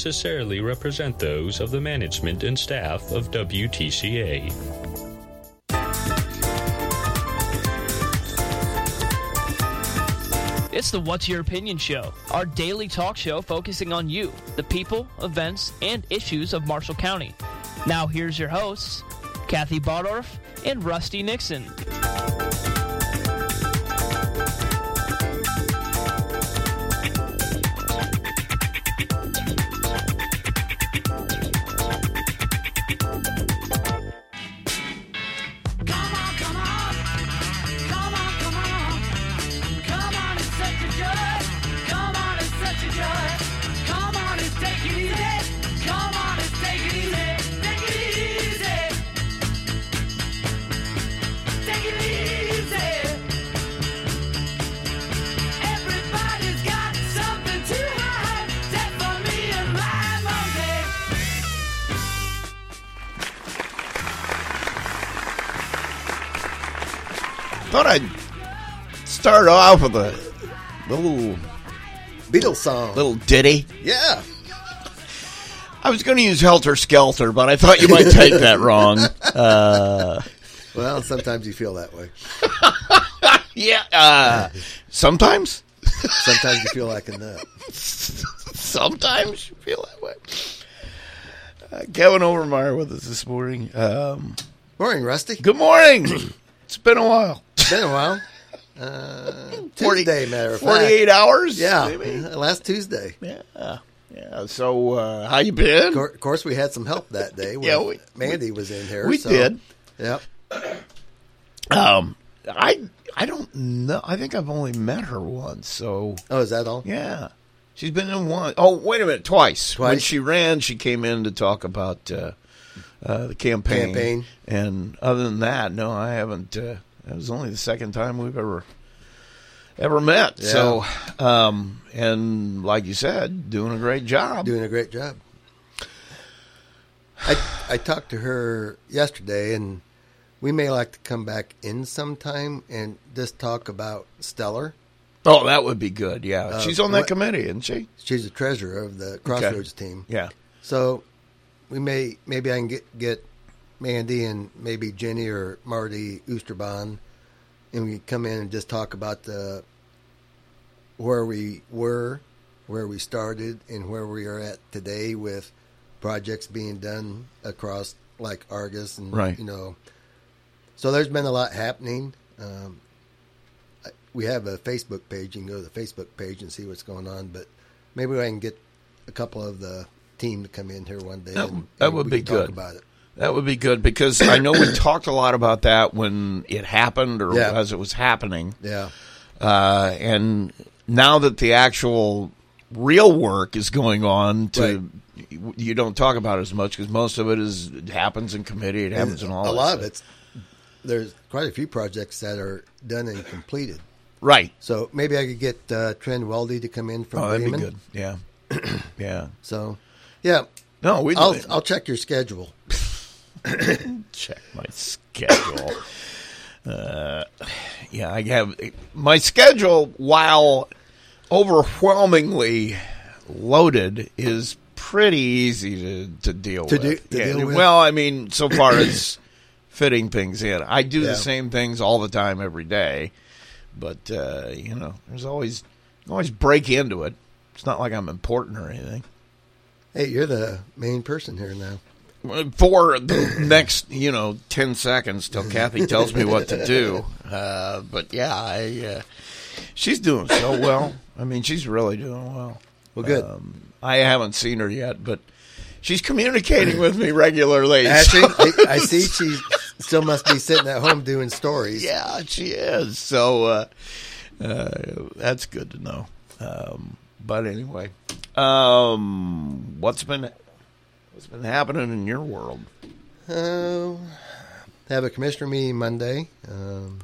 necessarily represent those of the management and staff of WTCA. It's the What's Your Opinion Show, our daily talk show focusing on you, the people, events, and issues of Marshall County. Now, here's your hosts, Kathy Bardorf and Rusty Nixon. Off with a little Beatles song. little ditty. Yeah. I was going to use Helter Skelter, but I thought you might take that wrong. Uh, Well, sometimes you feel that way. yeah. Uh, sometimes, Sometimes you feel like a nut. sometimes you feel that way. Uh, Kevin Overmyer with us this morning. Um, Morning, Rusty. good morning. it's been a while. It's been a while. Uh, 40 Tuesday, matter of fact. Forty-eight hours. Yeah, maybe? last Tuesday. Yeah. Yeah. So, uh, how you been? Of cour- of course, we had some help that day. Yeah, we- Mandy was in here. we so- did. Yep. Um, I I don't know. I think I've only met her once. So Oh, is that all? yeah, she's been in one. Oh, wait a minute, twice. When she ran, she came in to talk about uh, uh, the campaign. Campaign. And other than that, no, I haven't. Uh, it was only the second time we've ever ever met. Yeah. So, um, and like you said, doing a great job. Doing a great job. I I talked to her yesterday, and we may like to come back in sometime and just talk about Stellar. oh, that would be good. Yeah, Uh, she's on that what- committee, isn't she? She's the treasurer of the Crossroads team. Yeah. So we may maybe I can get get Mandy and maybe Jenny or Marty Oosterbahn, and we come in and just talk about the where we were, where we started, and where we are at today with projects being done across like Argus and Right. you know. So there's been a lot happening. Um, we have a Facebook page. You can go to the Facebook page and see what's going on. But maybe I can get a couple of the team to come in here one day. That- and, that and would be good. about it. That would be good because I know we talked a lot about that when it happened or Yeah. as it was happening. Yeah, Uh, and now that the actual real work is going on, to you don't talk about it as much because most of it is it happens in committee. It happens in all a lot of it's there's quite a few projects that are done and completed. right. So maybe I could get uh, Trent Weldy to come in from Oh, that'd Raymond. be good. Yeah, yeah. So, yeah, No, we I'll I'll check your schedule. check my schedule. uh, yeah, I have my schedule. While overwhelmingly loaded, is pretty easy to, to deal To with. do- to Yeah, deal with? Well, I mean, so far as fitting things in, I do Yeah. the same things all the time, every day. But uh, you know, there's always always break into it. It's not like I'm important or anything. Hey, you're the main person here now. For the next, you know, ten seconds till Kathy tells me what to do. Uh, but yeah, I, uh, she's doing so well. I mean, she's really doing well. Well, good. Um, I haven't seen her yet, but she's communicating with me regularly. Actually, so- I, I see she still must be sitting at home doing stories. yeah, she is. So uh, uh, that's good to know. Um, but anyway, um, what's been what's been happening in your world? Uh, have a commissioner meeting Monday. Um,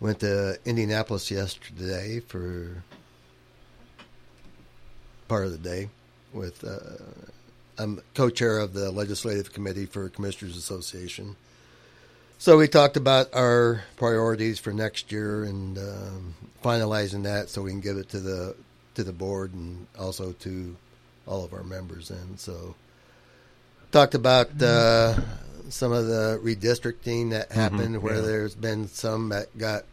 went to Indianapolis yesterday for part of the day with. Uh, I'm co-chair of the legislative committee for Commissioners Association. So we talked about our priorities for next year and um, finalizing that so we can give it to the to the board and also to all of our members And So talked about uh, some of the redistricting that happened, where yeah. there's been some that got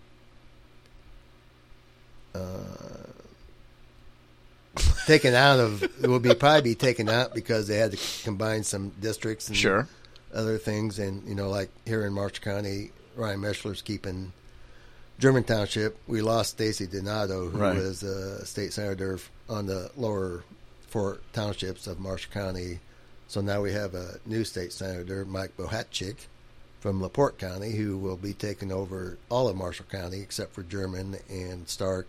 uh, taken out of will be probably be taken out because they had to combine some districts and Sure. other things and you know like here in Marshall County Ryan Mishler's keeping German Township we lost Stacy Donato who Right. was a state senator on the lower four townships of Marsh County so now we have a new state senator Mike Bohacek from LaPorte County who will be taking over all of Marshall County except for German and Stark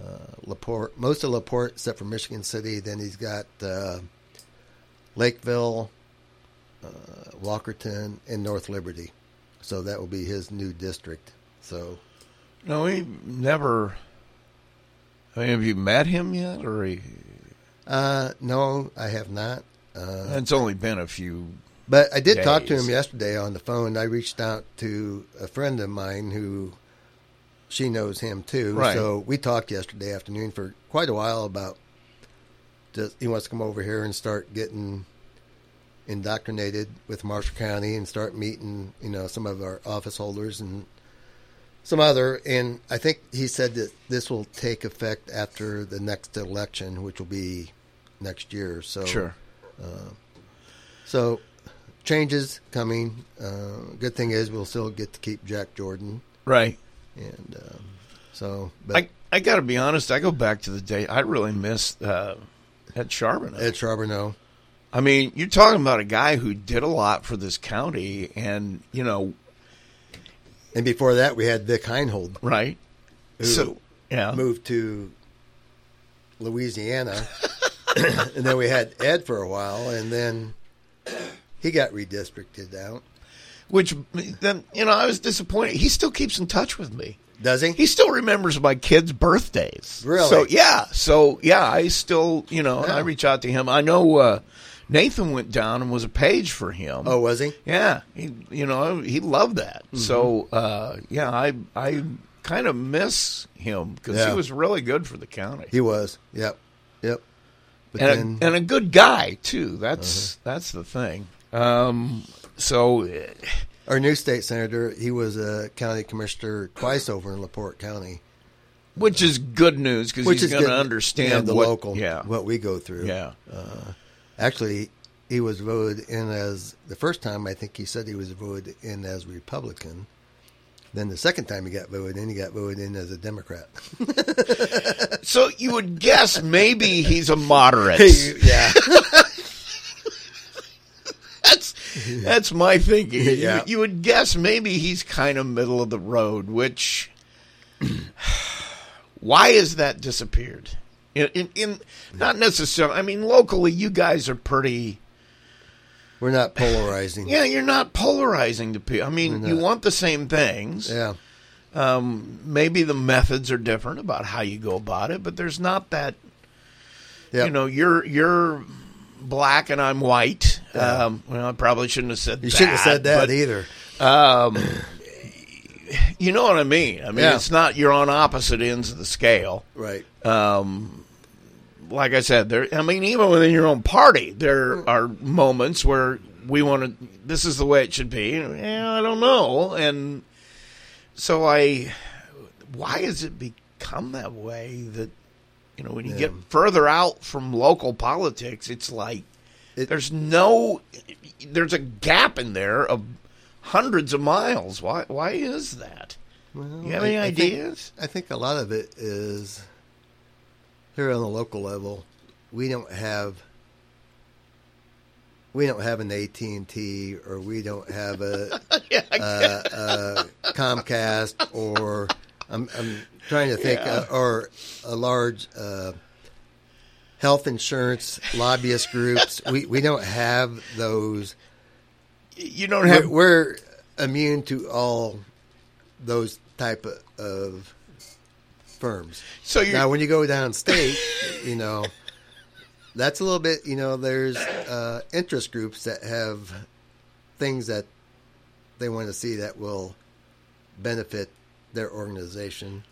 uh, Laporte, most of Laporte except for Michigan City. Then he's got uh, Lakeville, uh, Walkerton, and North Liberty. So that will be his new district. So No, we never. I mean, have you met him yet, or he, uh, no, I have not. Uh, it's only been a few? but I did talk to him yesterday on the phone. I reached out to a friend of mine who she knows him too. Right. So we talked yesterday afternoon for quite a while about just he wants to come over here and start getting indoctrinated with Marshall County and start meeting, you know, some of our office holders and some other. And I think he said that this will take effect after the next election, which will be next year. So Sure. So changes coming. Uh, good thing is we'll still get to keep Jack Jordan, Right. and um, so. But I I got to be honest. I go back to the day I really miss uh, Ed Charbonneau. Ed Charbonneau, I mean, you're talking about a guy who did a lot for this county, and you know, and before that we had Vic Heinold, right? who So yeah, moved to Louisiana, and then we had Ed for a while, and then he got redistricted out. which then you know I was disappointed. He still keeps in touch with me. Does he? He still remembers my kids' birthdays. Really? So yeah. So yeah, I still you know Yeah. I reach out to him. I know uh, Nathan went down and was a page for him. oh, was he? Yeah, he you know he loved that. Mm-hmm. So uh, yeah, I I kind of miss him because Yeah. he was really good for the county He was. Yep. Yep. But and then, Uh-huh. a, and a good guy too. That's that's the thing. Um, so uh, our new state senator, he was a county commissioner twice over in Laporte County. which is good news because he's going to understand yeah, the what, local Yeah, what we go through. yeah. Actually, he was voted in as the first time. I think he said he was voted in as Republican. Then the second time he got voted in, he got voted in as a Democrat. So you would guess maybe he's a moderate. yeah, That's that's my thinking. You- You, would guess maybe he's kind of middle of the road. Which why has that disappeared? In, in, in not necessarily. I mean, locally, you guys are pretty. We're not polarizing. Yeah, you're not polarizing to people. I mean, you want the same things. yeah, Um, maybe the methods are different about how you go about it, but there's not that. yeah. You know, you're you're black and I'm white. Um, well, I probably shouldn't have said that. you that. shouldn't have said that but, either. Um, you know what I mean? I mean, Yeah. it's not you're on opposite ends of the scale. Right. Um, like I said, there. I mean, even within your own party, Mm. there are moments where we want to. This is the way it should be. Yeah, I don't know, and so I. Why has it become that way? That you know, when you Yeah. get further out from local politics, it's like It- there's no. There's a gap in there of hundreds of miles. Why? Why is that? Well, You have I- any I think- ideas? I think a lot of it is here on the local level. We don't have we don't have an AT and T, or we don't have a, yeah, I uh, uh, Comcast, or I'm, I'm trying to think, Yeah. uh, or a large uh, health insurance lobbyist groups. we we don't have those. you don't have We're, we're immune to all those type of, of firms. so you're Now, when you go downstate, you know, that's a little bit, you know, there's uh, interest groups that have things that they want to see that will benefit their organization.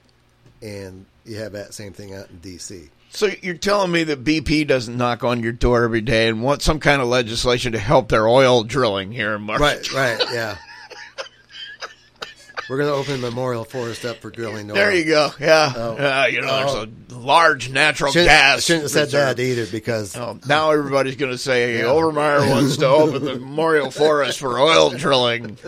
And you have that same thing out in D.C. So you're telling me that BP doesn't knock on your door every day and want some kind of legislation to help their oil drilling here in March? Right, right, yeah. We're going to open Memorial Forest up for drilling oil. There you go. Yeah. Oh. Uh, you know, there's a large natural Shouldn't, gas. shouldn't have said reserve. that either because Oh, now everybody's going to say Overmyer wants to open the Memorial Forest for oil drilling.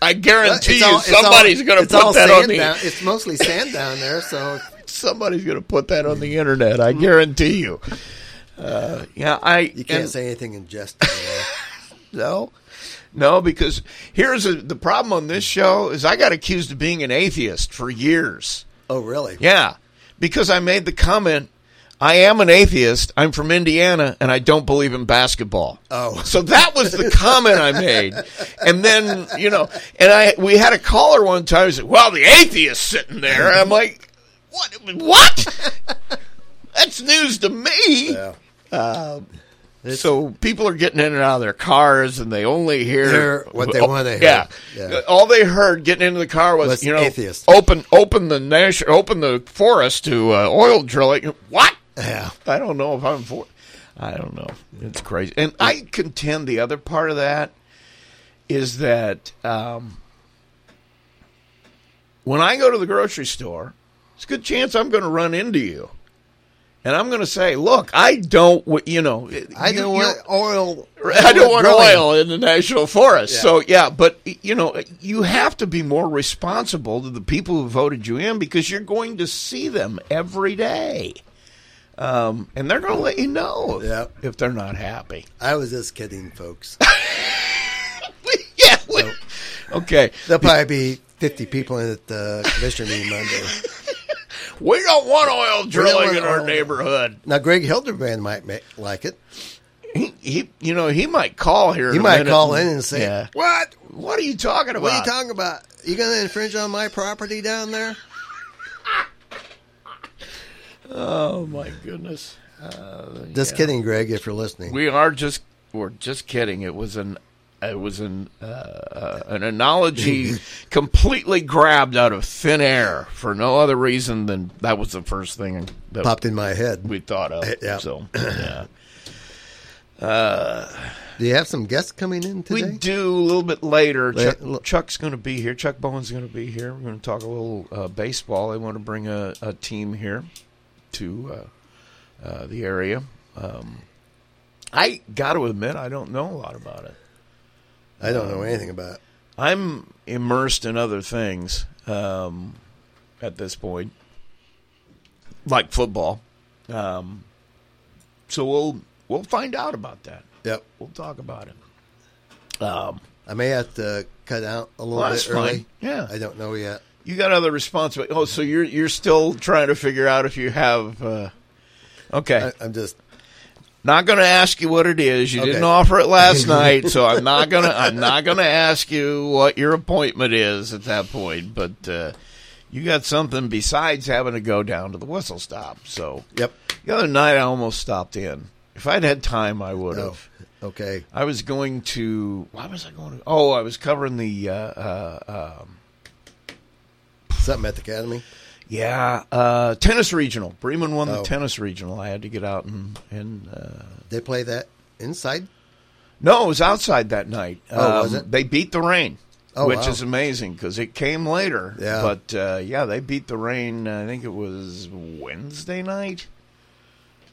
I guarantee It's you, somebody's going to all put that on the down- It's mostly sand down there, so somebody's going to put that on the internet. I guarantee you. Uh, yeah, I you can't and- say anything in jest. No, no, because here's a, the problem on this show is I got accused of being an atheist for years. oh, really? Yeah, because I made the comment. I am an atheist. I'm from Indiana, and I don't believe in basketball. Oh. so that was the comment I made, and then you know, and I we had a caller one time who said, "Well, the atheist sitting there." And I'm like, "What? What? That's news to me." Yeah. Uh, So people are getting in and out of their cars, and they only hear what they Oh, wanna hear. Yeah. Yeah. all they heard getting into the car was, Was you know, atheist. open open the nation, open the forest to uh, oil drilling. What? Yeah. I don't know if I'm for. I don't know. It's crazy, and I contend the other part of that is that um, when I go to the grocery store, it's a good chance I'm going to run into you. And I'm going to say, look, I don't, you know, I you- don't want oil. I don't want drilling. oil in the national forest. Yeah. So yeah, but you know, you have to be more responsible to the people who voted you in because you're going to see them every day, um, and they're going to let you know if, Yeah. if they're not happy. I was just kidding, folks. yeah. we- okay. There'll probably be 50 people in at the commissioner meeting Monday. We don't want oil drilling want in our oil. neighborhood. Now, Greg Hildebrand might make, like it. He, he, you know, he might call here. He might call in and say, Yeah. What? "What are you talking about? What are you talking about? You going to infringe on my property down there? Oh my goodness." Uh, just kidding, Greg, if you're listening. We are just we're just kidding. It was an it was an uh, uh, an analogy completely grabbed out of thin air for no other reason than that was the first thing that Popped in my head. we thought of. Yeah. So yeah, Do you have some guests coming in today? we do a little bit later. La- Chuck, Chuck's going to be here. Chuck Bowen's going to be here. We're going to talk a little uh, baseball. They want to bring a, a team here to uh, uh, the area. Um, I got to admit, I don't know a lot about it. I don't know anything about it. I'm immersed in other things um, at this point, like football. Um, so we'll we'll find out about that. Yep. We'll talk about it. Um, I may have to cut out a little Well, bit early. fine. Yeah. I don't know yet. you got other responsibilities. Oh, so you're you're still trying to figure out if you have. Uh, okay, I, I'm just not going to ask you what it is. You Okay. didn't offer it last night, so I'm not gonna I'm not gonna ask you what your appointment is at that point. But uh, you got something besides having to go down to the whistle stop. So yep. the other night I almost stopped in. If I'd had time, I would have. Okay. I was going to. Why was I going to? Oh, I was covering the. Uh, uh, um, Something at the academy. Yeah, uh, tennis regional. Bremen won the Oh. tennis regional. I had to get out and and. Uh, They play that inside. No, it was outside that night. Oh, was it? They beat the rain, Oh, which wow. is amazing because it came later. Yeah. But uh, yeah, they beat the rain. I think it was Wednesday night.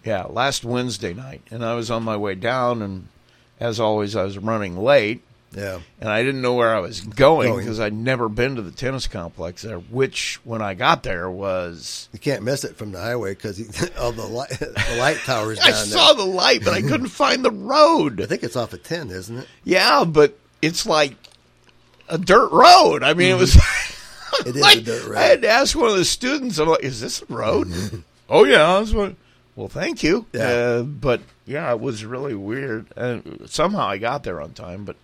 Yeah, last Wednesday night, and I was on my way down, and as always, I was running late, Yeah. and I didn't know where I was going because I'd never been to the tennis complex there. Which, when I got there, was You can't miss it from the highway because all the light, the light towers I saw there. the light, but I couldn't find the road. I think it's off of ten, isn't it? Yeah, but it's like a dirt road. I mean, it was. Mm-hmm. It is like, a dirt road. I had to ask one of the students. I'm like, "Is this a road?" oh yeah, that's what. Well, thank you. Yeah. Uh, but yeah, it was really weird. And somehow I got there on time, but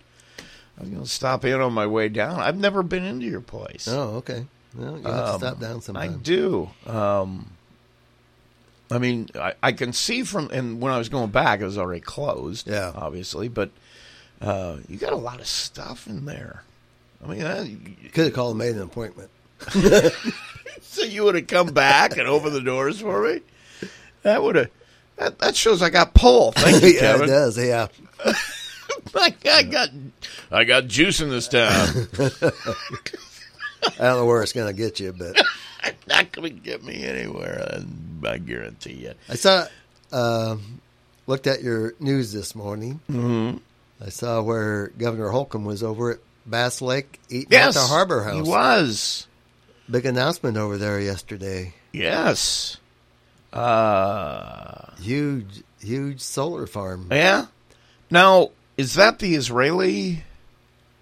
I was going to stop in on my way down. I've never been into your place. Oh, okay. Well, you have Um, to stop down I do. Um, I mean, I, I can see from and when I was going back, it was already closed. Yeah. obviously, but uh, you got a lot of stuff in there. I mean, you Could have called and made an appointment. so you would have come back and opened the doors for me. That would have. That, that shows I got pull. Thank you, yeah, it Kevin. does. Yeah. I, I got I got juice in this town. I don't know where it's going to get you, but it's Not going to get me anywhere. I, guarantee you. I saw, uh, looked at your news this morning. Mm-hmm. I saw where Governor Holcomb was over at Bass Lake eating Yes, at the Harbor House. He was. Big announcement over there yesterday. Yes. Uh, Huge, huge solar farm. yeah. Now, is that the Israeli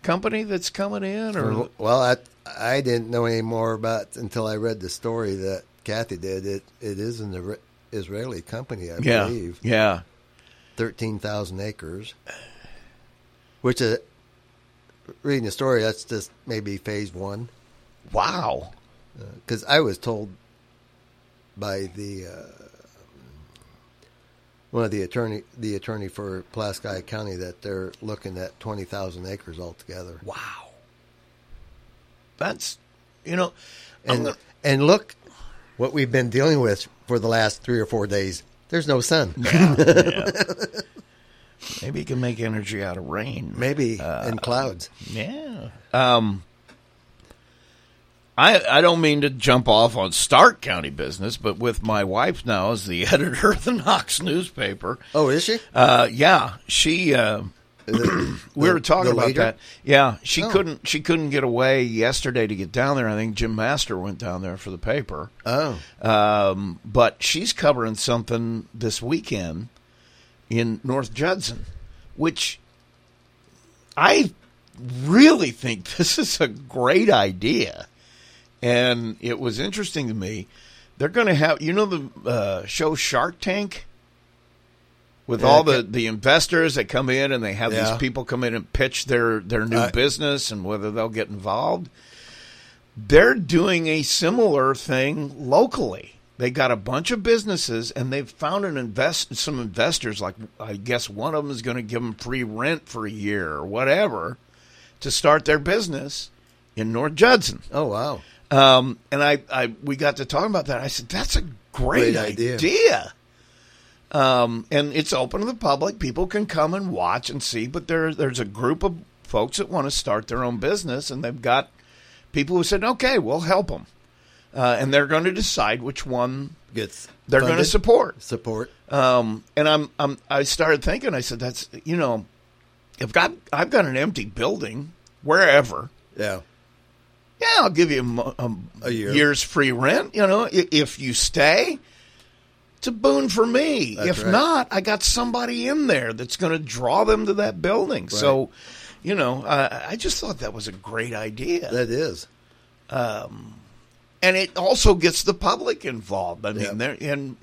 company that's coming in, or Well, I I didn't know any more about until I read the story that Kathy did. It it is an Israeli company, I yeah, believe. yeah. Thirteen thousand acres, which is reading the story. That's just maybe phase one. Wow. Because I was told by the uh, one of the attorney the attorney for Pulaski County that they're looking at twenty thousand acres altogether. Wow. That's you know, And gonna- and look what we've been dealing with for the last three or four days. There's no sun. maybe you can make energy out of rain. Maybe Uh, in clouds. Yeah. Um I I don't mean to jump off on Stark County business, but with my wife now as the editor of the Knox newspaper, Oh, is she? uh yeah, she uh it we were talking about that. Yeah, she Oh. couldn't she couldn't get away yesterday to get down there. I think Jim Master went down there for the paper. Oh, Um, but she's covering something this weekend in North Judson, which I really think this is a great idea. And it was interesting to me. They're going to have, you know, the uh, show Shark Tank with Yeah, all the, the investors that come in and they have Yeah. these people come in and pitch their, their new Uh, business and whether they'll get involved they're doing a similar thing locally. They got a bunch of businesses and they've found an invest some investors like I guess one of them is going to give them free rent for a year or whatever to start their business in North Judson. oh wow. Um, and I, I we got to talking about that. I said that's a great, Great idea. idea. Um, and it's open to the public. People can come and watch and see. But there there's a group of folks that want to start their own business, and they've got people who said, "Okay, we'll help them," uh, and they're going to decide which one Gets they're going to support. support. Um, and I'm, I'm, I started thinking. I said, "That's you know, if got I've got an empty building wherever." Yeah. Yeah, I'll give you a, um, A year. year's free rent. You know, if you stay, it's a boon for me. That's if right. not, I got somebody in there that's going to draw them to that building. So, you know, I, I just thought that was a great idea, That is. and it also gets the public involved. I mean, Yep. and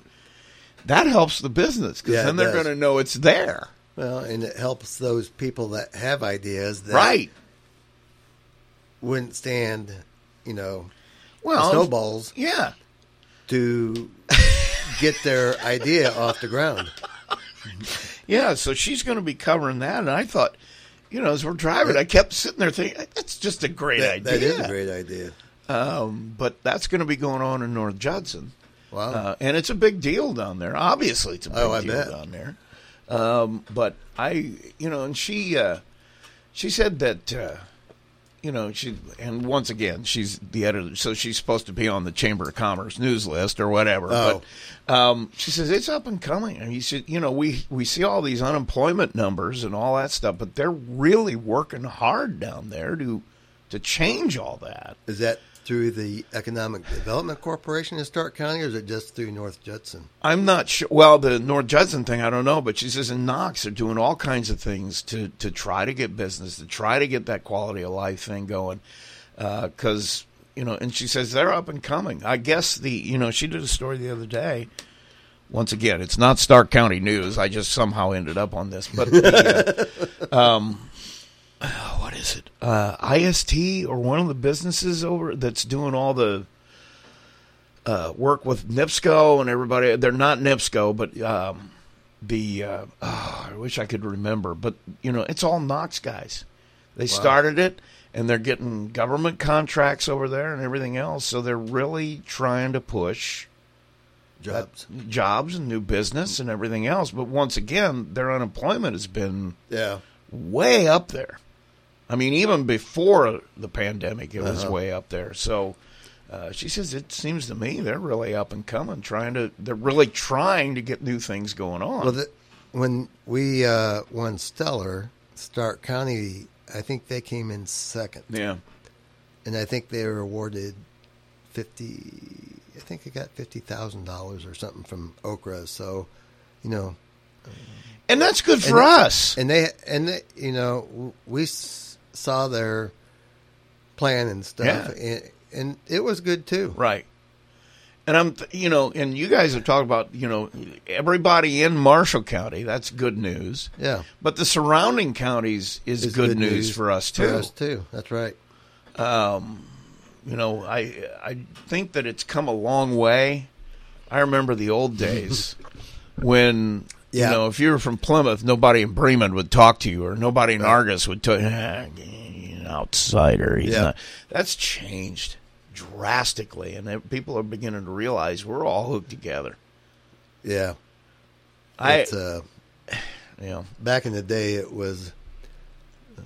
that helps the business because Yeah, then they're going to know it's there, Well, and it helps those people that have ideas that right? Wouldn't stand, you know, Well, snowballs yeah. to get their idea off the ground. Yeah, so she's going to be covering that, and I thought, you know, as we're driving, I kept sitting there thinking, that's just a great That, idea. that is a great idea. Um, but that's going to be going on in North Judson, Wow. uh, and it's a big deal down there. Obviously, it's a big Oh, I deal bet. down there. Um, but I, you know, and she, uh, she said that, uh, you know, she, and once again, she's the editor, so she's supposed to be on the Chamber of Commerce news list or whatever. Oh. But um, she says it's up and coming. And he said, you know, we we see all these unemployment numbers and all that stuff, but they're really working hard down there to to change all that. is that through the Economic Development Corporation in Stark County, or is it just through North Judson? I'm not sure. Well, the North Judson thing, I don't know, but she says in Knox they're doing all kinds of things to to try to get business, to try to get that quality of life thing going, because you know. And she says they're up and coming. I guess the you know she did a story the other day. Once again, it's not Stark County news. I just somehow ended up on this, but the, uh, um, what is it? Uh, IST or one of the businesses over that's doing all the uh, work with NIPSCO and everybody. They're not NIPSCO, but um, the uh, oh, I wish I could remember. But you know, it's all Knox guys. They started it, and they're getting government contracts over there and everything else. So they're really trying to push jobs. jobs and new business and everything else. But once again, their unemployment has been Yeah. way up there. I mean, even before the pandemic, it was Uh-huh. way up there. So uh, she says it seems to me they're really up and coming, trying to. They're really trying to get new things going on. Well, the, when we uh, won Stellar, Stark County, I think they came in second, yeah, and I think they were awarded fifty. I think they got fifty thousand dollars or something from OCRA. So, you know, and that's good for And- us. and they and they, you know we saw their plan and stuff, Yeah. and, and it was good too. Right. And I'm, you know, and you guys have talked about, you know, everybody in Marshall County. That's good news. Yeah, But the surrounding counties is It's good, news, for us too. For us too. That's right. Um, You know, I I think that it's come a long way. I remember the old days when Yeah. you know if you were from Plymouth, nobody in Bremen would talk to you, or nobody in Argus would tell you, ah, an outsider. He's Yeah. not. That's changed drastically, and people are beginning to realize we're all hooked together. Yeah, I, It's, uh, you know, back in the day, it was uh,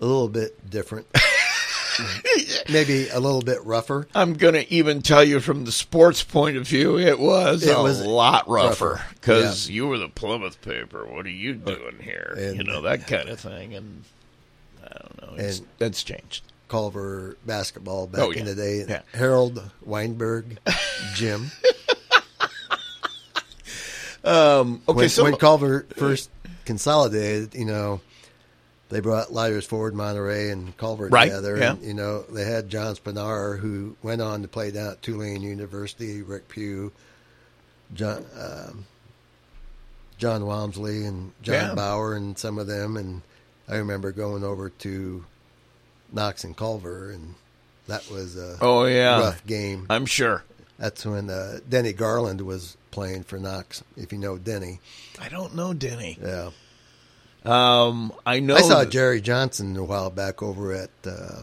a little bit different. Maybe a little bit rougher. I'm going to even tell you from the sports point of view, it was It a was lot rougher because you were the Plymouth paper. What are you doing here? And- you know that kind of thing, and I don't know. It's, And- that's changed. Culver basketball back Oh, yeah. in the day. Yeah. Harold Weinberg, Jim. Um, okay, when, so when Culver first consolidated, you know, they brought Leiters Ford, Monterey, and Culver Right, together. yeah. And, you know, they had John Spinar, who went on to play down at Tulane University, Rick Pugh, John, um, John Walmsley, and John Yeah. Bauer, and some of them. And I remember going over to Knox and Culver, and that was a oh yeah, rough game. I'm sure. That's when uh, Denny Garland was playing for Knox, if you know Denny. I don't know Denny. Yeah. Um, I know. I saw that- Jerry Johnson a while back over at uh,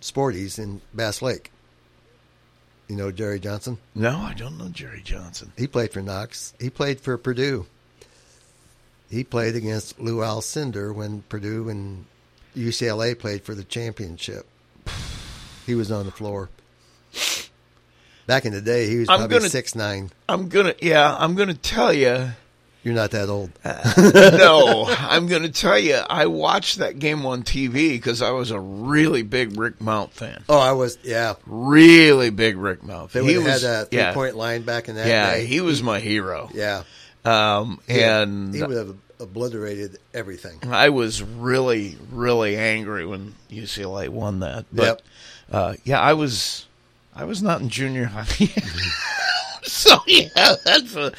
Sporties in Bass Lake. You know Jerry Johnson? No, I don't know Jerry Johnson. He played for Knox. He played for Purdue. He played against Lou Alcindor when Purdue and UCLA played for the championship. He was on the floor. Back in the day, he was I'm probably gonna- six nine. I'm gonna, yeah, I'm gonna tell you. You're not that old. no, I'm going to tell you, I watched that game on TV because I was a really big Rick Mount fan. Oh, I was. Yeah, Really big Rick Mount. they He was- had a three yeah, point line back in that Yeah, day. he was my hero. yeah, Um, and he would have obliterated everything. I was really, really angry when UCLA won that. But Yep. uh, yeah, I was, I was not in junior high. so yeah, that's a,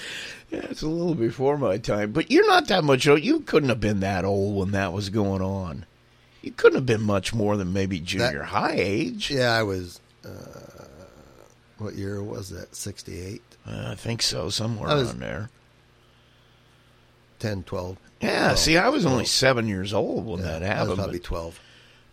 yeah, it's a little before my time. But you're not that much old. You couldn't have been that old when that was going on. You couldn't have been much more than maybe junior high age. Yeah, I was. Uh, what year was that? 68, Uh, I think so, somewhere I was- around there. 10, 12. Yeah, Oh, see, I was only oh. seven years old when Yeah, that I happened. was but- probably 12.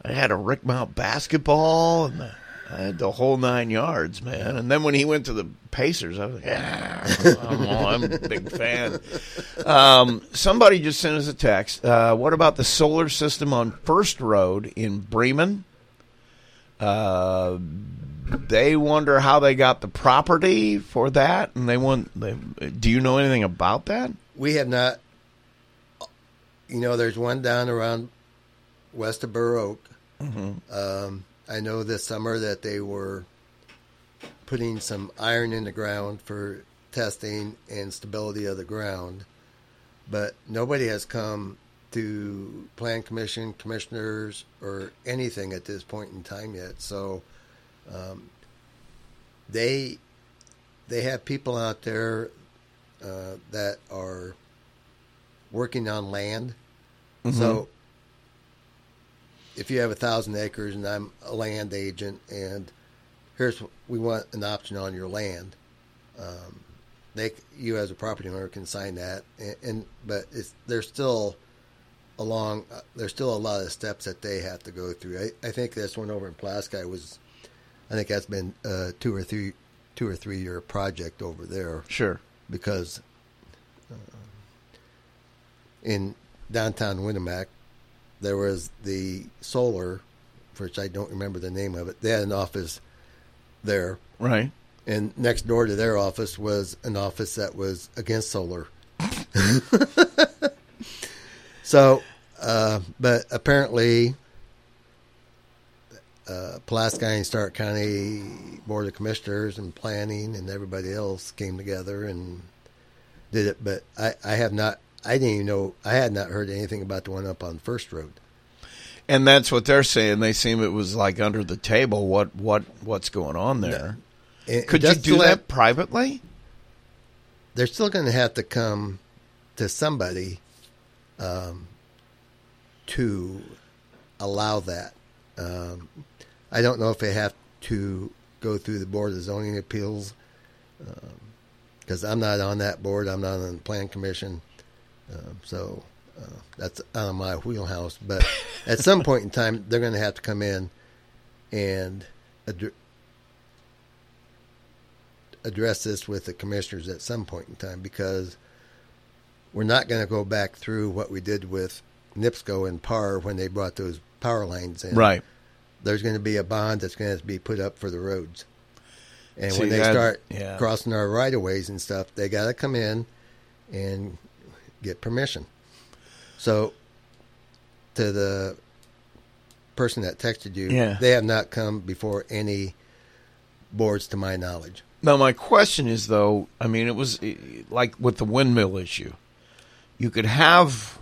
I had a Rick Mount basketball, and I had the whole nine yards, man. And then when he went to the Pacers, I was like, yeah, I'm, I'm a big fan. Um, somebody just sent us a text. Uh, what about the solar system on First Road in Bremen? Uh, they wonder how they got the property for that, and they want. They, do you know anything about that? We have not. You know, there's one down around west of Burr Oak. Um, I know this summer that they were putting some iron in the ground for testing and stability of the ground, but nobody has come to plan commission, commissioners, or anything at this point in time yet. So um, they they have people out there uh, that are working on land. So if you have a thousand acres and I'm a land agent and here's we want an option on your land, um, they you as a property owner can sign that, and, and but it's there's still along uh, there's still a lot of steps that they have to go through. I, I think this one over in Plasky was, I think that's been uh, two or three two or three year project over there Sure. because uh, in downtown Winamac, there was the solar, which I don't remember the name of it. They had an office there, Right. and next door to their office was an office that was against solar. so, uh, but apparently, uh, Pulaski and Stark County Board of Commissioners and planning and everybody else came together and did it. But I, I have not. I didn't even know. I had not heard anything about the one up on First Road. And that's what they're saying. They seem it was like under the table. What what what's going on there? And Could you do that privately? they're still going to have to come to somebody um, to allow that. Um, I don't know if they have to go through the Board of Zoning Appeals because I'm not on that board. I'm not on the Plan Commission, um, so uh, that's out of my wheelhouse. But at some point in time, they're going to have to come in and addr- address this with the commissioners at some point in time because we're not going to go back through what we did with NIPSCO and PAR when they brought those power lines in. Right. There's going to be a bond that's going to be put up for the roads. And See, when they that- start yeah. crossing our right of ways and stuff, they got to come in and get permission. So, to the person that texted you, Yeah. they have not come before any boards, to my knowledge. Now my question is though, I mean it was eh, like with the windmill issue. You could have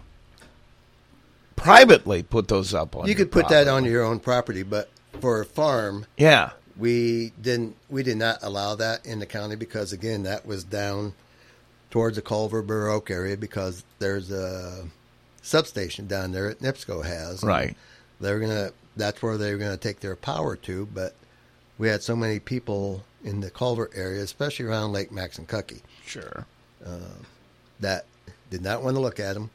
privately put those up on You could put that on your own property, but for a farm, Yeah. we didn't. We did not allow that in the county because again, that was down towards the Culver Burr Oak area because there's a substation down there that NIPSCO has. Right. They're gonna. That's where they're gonna take their power to, but we had so many people in the Culver area, especially around Lake Maxinkuckee, Sure. Um, that did not want to look at them.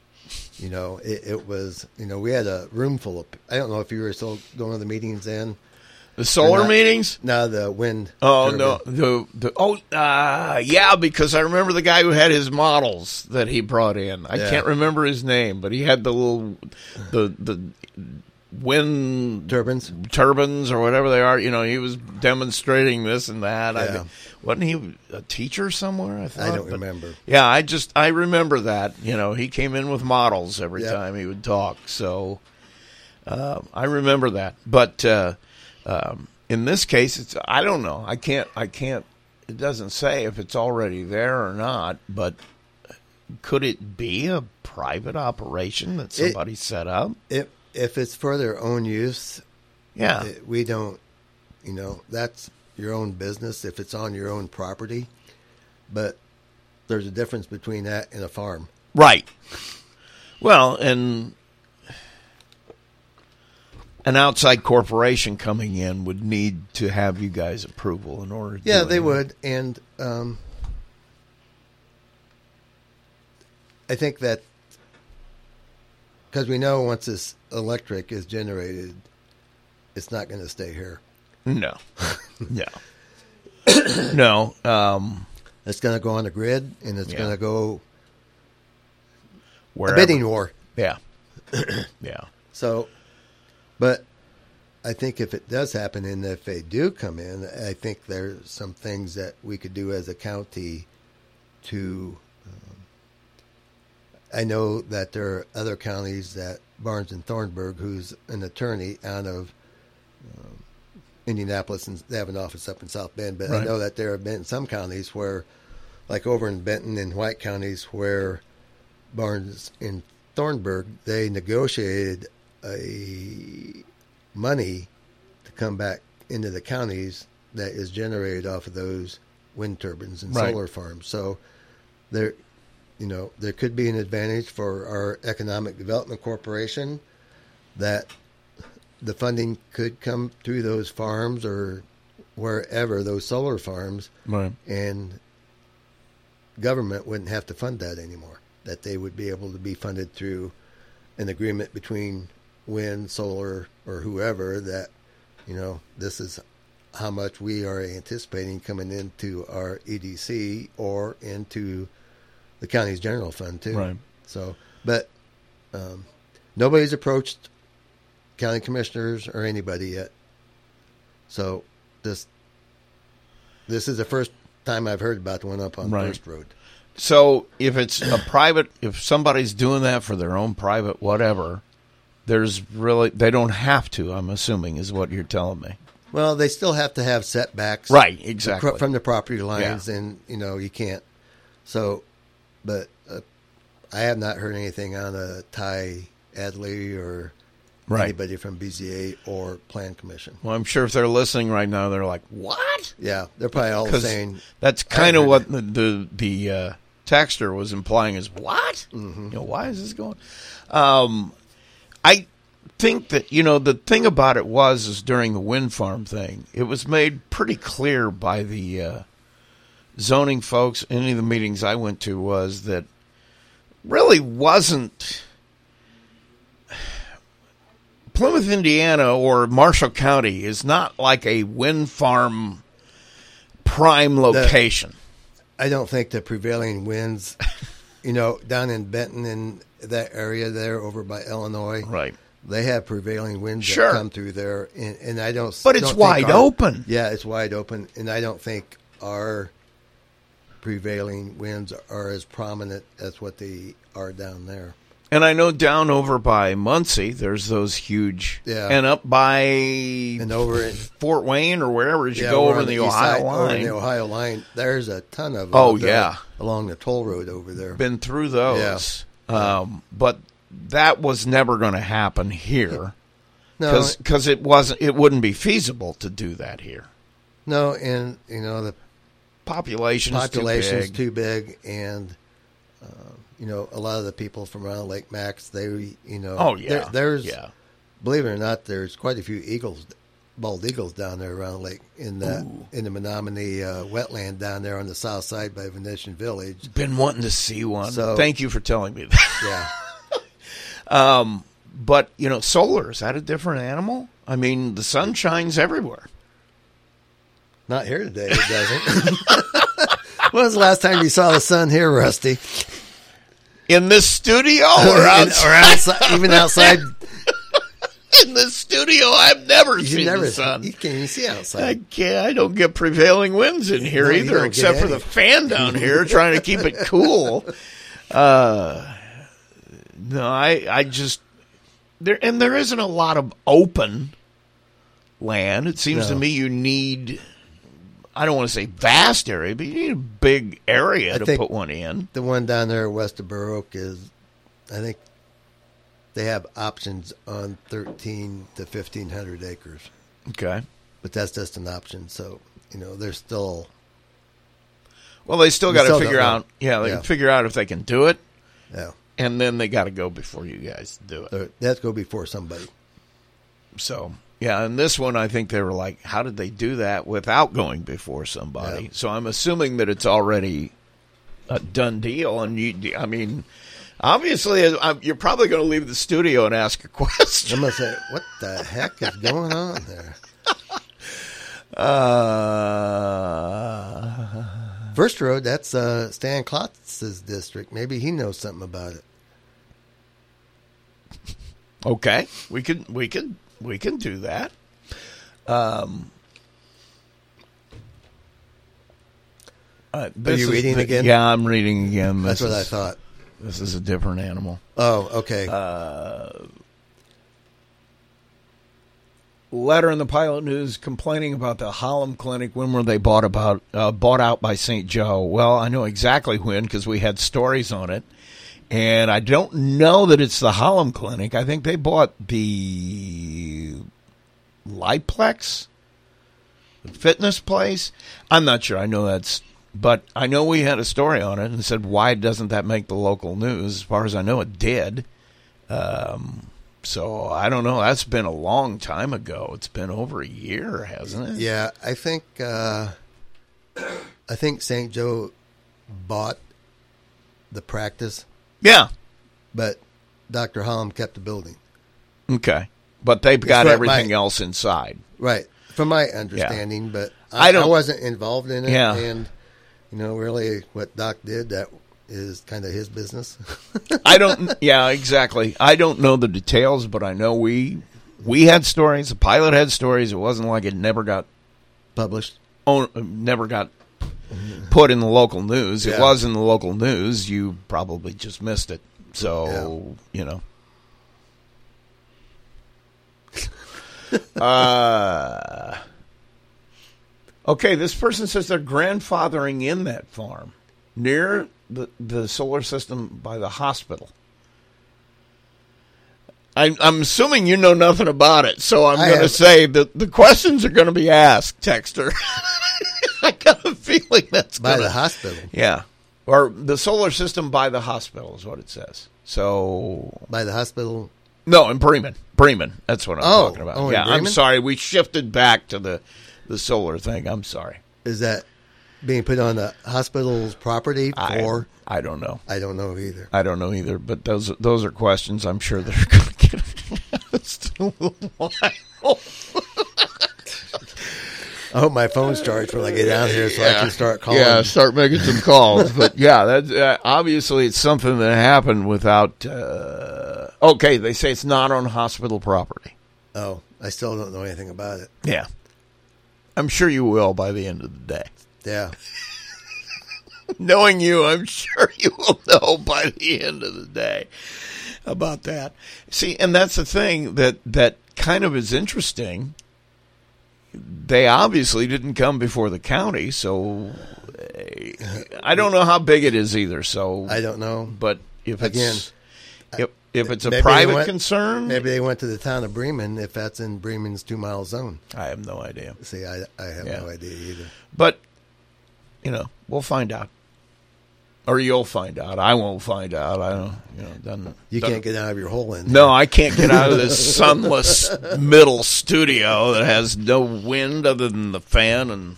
You know, it, it was. You know, we had a room full of. I don't know if you were still going to the meetings then. The solar not- meetings? No, the wind. Oh turbine. no, the the oh uh, yeah, because I remember the guy who had his models that he brought in. I Yeah. can't remember his name, but he had the little the the wind turbines. turbines or whatever they are. You know, he was demonstrating this and that. Yeah. I, wasn't he a teacher somewhere? I thought. I don't But- remember. Yeah, I just I remember that. You know, he came in with models every Yep. time he would talk. So uh, I remember that. But uh, um, in this case, it's I don't know. I can't. I can't. It doesn't say if it's already there or not. But could it be a private operation that It- somebody set up? If if it's for their own use, Yeah. it- we don't. You know, that's your own business if it's on your own property. But there's a difference between that and a farm. Right. Well, and an outside corporation coming in would need to have you guys approval in order to Yeah, they would, and um, I think that because we know once this electric is generated, it's not going to stay here. No. no. no. Um It's going to go on the grid, and it's Yeah. going to go a wherever. bidding war. Yeah. yeah. So, but I think if it does happen, and if they do come in, I think there's some things that we could do as a county to. Um, I know that there are other counties that Barnes and Thornburg, who's an attorney out of um, Indianapolis, and they have an office up in South Bend. But I know that there have been some counties where, like over in Benton and White counties, where Barnes and Thornburg, they negotiated a money to come back into the counties that is generated off of those wind turbines and Right. solar farms. So there, you know, there could be an advantage for our economic development corporation that the funding could come through those farms or wherever those solar farms Right. and government wouldn't have to fund that anymore. That they would be able to be funded through an agreement between wind, solar, or whoever that, you know, this is how much we are anticipating coming into our EDC or into the county's general fund too. Right. So, but um, nobody's approached county commissioners or anybody yet. So this this is the first time I've heard about the one up on Right. First Road. So if it's a private, if somebody's doing that for their own private whatever, there's really they don't have to. I'm assuming is what you're telling me. Well, they still have to have setbacks, Right, exactly. from the property lines, Yeah. and you know you can't. So, but uh, I have not heard anything on a Ty Adley or Right. anybody from BZA or Plan Commission. Well, I'm sure if they're listening right now, they're like, "What?" Yeah, they're probably all saying, that's kind of what the the, the uh, texter was implying is what? Mm-hmm. You know, why is this going? Um, I think that you know the thing about it was is during the wind farm thing, it was made pretty clear by the uh, zoning folks. Any of the meetings I went to was that really wasn't. Plymouth, Indiana, or Marshall County is not like a wind farm prime location. I don't think the prevailing winds, you know, down in Benton in that area there over by Illinois, right. they have prevailing winds Sure. that come through there, and, and I don't. But it's don't wide our- open. Yeah, it's wide open, and I don't think our prevailing winds are as prominent as what they are down there. And I know down over by Muncie, there's those huge, Yeah. and up by And over in Fort Wayne or wherever as you yeah, go over the, Ohio side- over line, the Ohio line, there's a ton of them Oh, yeah. along the toll road over there. been through those. Um, but that was never going to happen here no, because it wasn't. It wouldn't be feasible to do that here. no, and you know the population population's too big. too big, and you know a lot of the people from around Lake Max, they you know, oh yeah, there- there's yeah. believe it or not, there's quite a few eagles, bald eagles down there around Lake in the Ooh. in the Menominee uh, wetland down there on the south side by Venetian Village. Been wanting to see one. So- Thank you for telling me that. Yeah, Um, but you know, solar is that a different animal? I mean, the sun shines everywhere. not here today. It doesn't. when was the last time you saw the sun here, Rusty? In this studio or or outside? outside, even outside. in the studio, I've never You seen never the sun. You can't even see outside. I outside. can't. I don't get prevailing winds in here No, either, except for the fan down here trying to keep it cool. Uh, no, I I just there and there isn't a lot of open land. It seems to me you need. I don't want to say vast area, but you need a big area I to put one in. The one down there west of Burr Oak is, I think, they have options on thirteen to fifteen hundred acres, Okay. but that's just an option. So you know, they're still Well, they still got to figure out. Yeah, they Yeah. can figure out if they can do it, yeah, and then they got to go before you guys do it. that's go before somebody. So yeah, and this one I think they were like, how did they do that without going before somebody? Yeah. So I'm assuming that it's already a done deal, and you, I mean, obviously uh, you're probably going to leave the studio and ask a question. I'm gonna say, what the heck is going on there? Uh, First Road, that's uh, Stan Klotz's district. Maybe he knows something about it. okay, we can we can we can do that. Um. Uh, this you reading the- again? Yeah, I'm reading again. That's This what I thought. This is a different animal. Oh, okay. letter in the pilot news complaining about the Hallam Clinic. When were they bought about uh, bought out by St. Joe? Well, I know exactly when because we had stories on it, and I don't know that it's the Hallam Clinic. I think they bought the Liplex fitness place. I'm not sure. I know that's. But I know we had a story on it and said, why doesn't that make the local news? As far as I know, it did. Um, so I don't know. That's been a long time ago. It's been over a year, hasn't it? Yeah, I think uh, I think St. Joe bought the practice, Yeah. but Dr. Holland kept the building. Okay. But they've got everything my- else inside. Right. from my understanding, but I I, I, don't- I wasn't involved in it. Yeah. And, you know, really what Doc did, that is kind of his business. I don't. Yeah, exactly. I don't know the details, but I know we we had stories. The pilot had stories. It wasn't like it never got Published. own, never got put in the local news. It was in the local news. You probably just missed it. So you know. uh, okay, this person says they're grandfathering in that farm near the the solar system by the hospital. I, I'm assuming you know nothing about it, so I'm going to say that the questions are going to be asked, Texter. I got a feeling that's By gonna, the hospital. yeah, or the solar system by the hospital is what it says. So By the hospital. no, in Bremen, Bremen. That's what I'm Oh, talking about. oh, yeah, I'm sorry, we shifted back to the the solar thing. I'm sorry. Is that being put on the hospital's property I, for? I don't know. I, don't know either. I don't know either. But those those are questions I'm sure they're going to get asked a little while. I hope my phone's charged when I get down here so I can start calling. Yeah, start making some calls. but yeah, that uh, obviously it's something that happened without. Uh, okay, they say it's not on hospital property. Oh, I still don't know anything about it. Yeah, I'm sure you will by the end of the day. Yeah. Knowing you, I'm sure you will know by the end of the day about that. See, and that's the thing that that kind of is interesting. They obviously didn't come before the county, so I don't know how big it is either. So I don't know. But if Again, it's if, if it's a private went- concern, Maybe they went to the town of Bremen if that's in Bremen's two mile zone. I have no idea. See, I, I have Yeah. no idea either. But you know, we'll find out, or you'll find out. I won't find out. I don't. You know, doesn't, You doesn't- can't get out of your hole in. There. No, I can't get out of this sunless middle studio that has no wind other than the fan and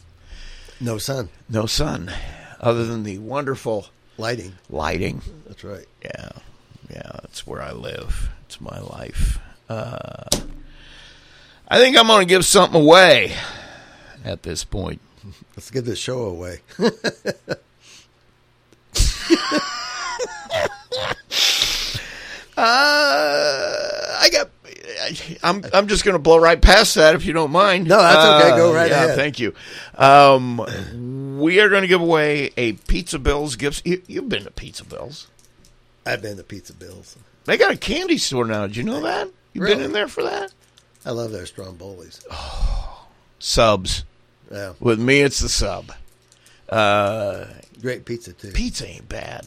No sun. no sun, other than the wonderful Lighting. lighting. That's right. Yeah, yeah, that's where I live. It's my life. Uh, I think I'm going to give something away at this point. Let's give this show away. Uh, I got. I'm I'm just going to blow right past that if you don't mind. No, that's okay. Go Uh, right yeah, ahead. Thank you. Um, we are going to give away a Pizza Bills gift. You, you've been to Pizza Bills. I've been to Pizza Bills. They got a candy store now. Did you know that? You've been in there for that? I love their strombolis. Subs. Yeah, With me, it's the sub. Uh, great pizza too. pizza ain't bad.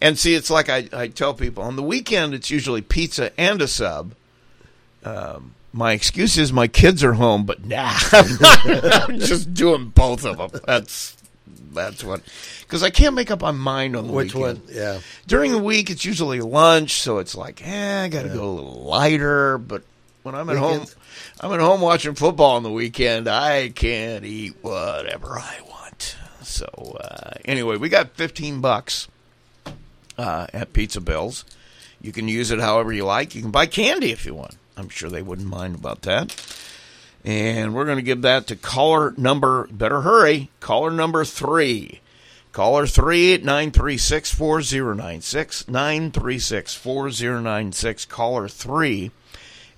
And see, it's like I, I tell people on the weekend, it's usually pizza and a sub. Um, my excuse is my kids are home, but nah, I'm, not, I'm just doing both of them. That's that's what because I can't make up my mind on the Which weekend. one? Yeah, During the week, it's usually lunch, so it's like, eh, I got to go a little lighter. But when I'm at Weekends? home, I'm at home watching football on the weekend. I can't eat whatever I want. So uh, anyway, we got 15 bucks uh, at Pizza Bills. You can use it however you like. You can buy candy if you want. I'm sure they wouldn't mind about that. And we're going to give that to caller number, better hurry, caller number three. Caller three at 936 4096. 936 4096. Caller three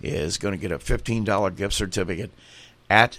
is going to get a $15 gift certificate at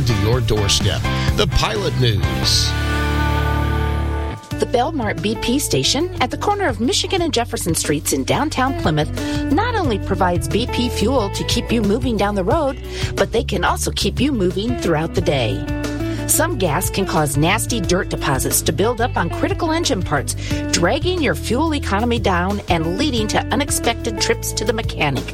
to your doorstep. The Pilot News. The Belmart BP station at the corner of Michigan and Jefferson Streets in downtown Plymouth not only provides BP fuel to keep you moving down the road, but they can also keep you moving throughout the day. Some gas can cause nasty dirt deposits to build up on critical engine parts, dragging your fuel economy down and leading to unexpected trips to the mechanic.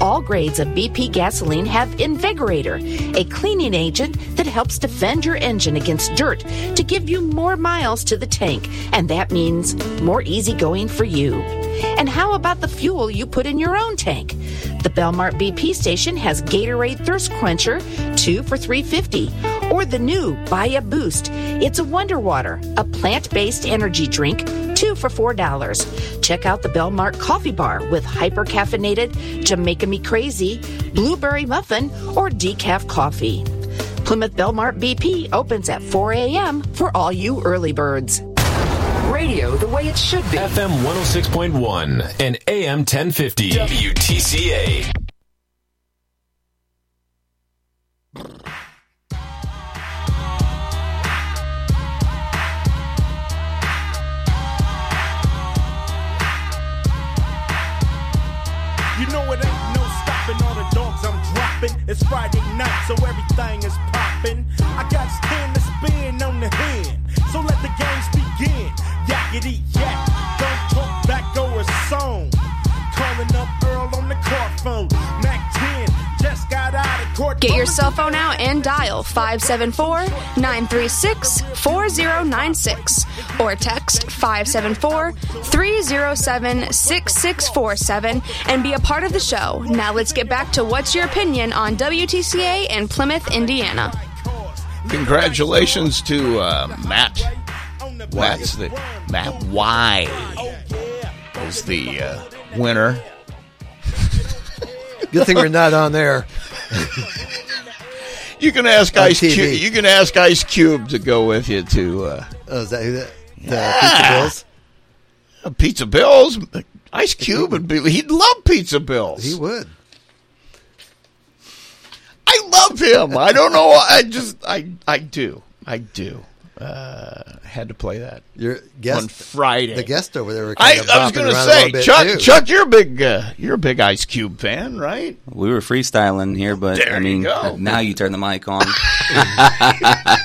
All grades of BP gasoline have Invigorator, a cleaning agent that helps defend your engine against dirt to give you more miles to the tank, and that means more easygoing for you. And how about the fuel you put in your own tank? The Belmart BP station has Gatorade Thirst Quencher, 2 for 350, or the new Buy a Boost. It's a Wonder Water, a plant-based energy drink, 2 for $4. Check out the Belmart Coffee Bar with hypercaffeinated Jamaica Me Crazy, blueberry muffin, or decaf coffee. Plymouth Belmart BP opens at 4 a.m. for all you early birds. Radio the way it should be. FM 106.1 and AM 1050. WTCA. I'm. It's Friday night, so everything is popping. I got ten to spin on the hand, so let the games begin. Yakety yak, don't talk back or a song. Calling up Earl on the car phone. Get your cell phone out and dial 574 936 4096 or text 574 307 6647 and be a part of the show. Now let's get back to what's your opinion on WTCA and Plymouth, Indiana. Congratulations to uh, Matt. That's the Matt Y is the uh, winner. Good thing we're not on there. You can ask On Ice TV. Cube. You can ask Ice Cube to go with you to uh, Oh, is that who that? The Yeah. Pizza Bills? uh, Pizza Bills. Ice Cube would be. He'd love Pizza Bills. He would. I love him. I don't know. I just. I. I do. I do. Uh, had to play that Your guest, on Friday. the guest over there. Were I, of I was going to say, Chuck. too. Chuck, you're a big. Uh, you're a big Ice Cube fan, right? We were freestyling here, but There I you mean, go. now you turn the mic on.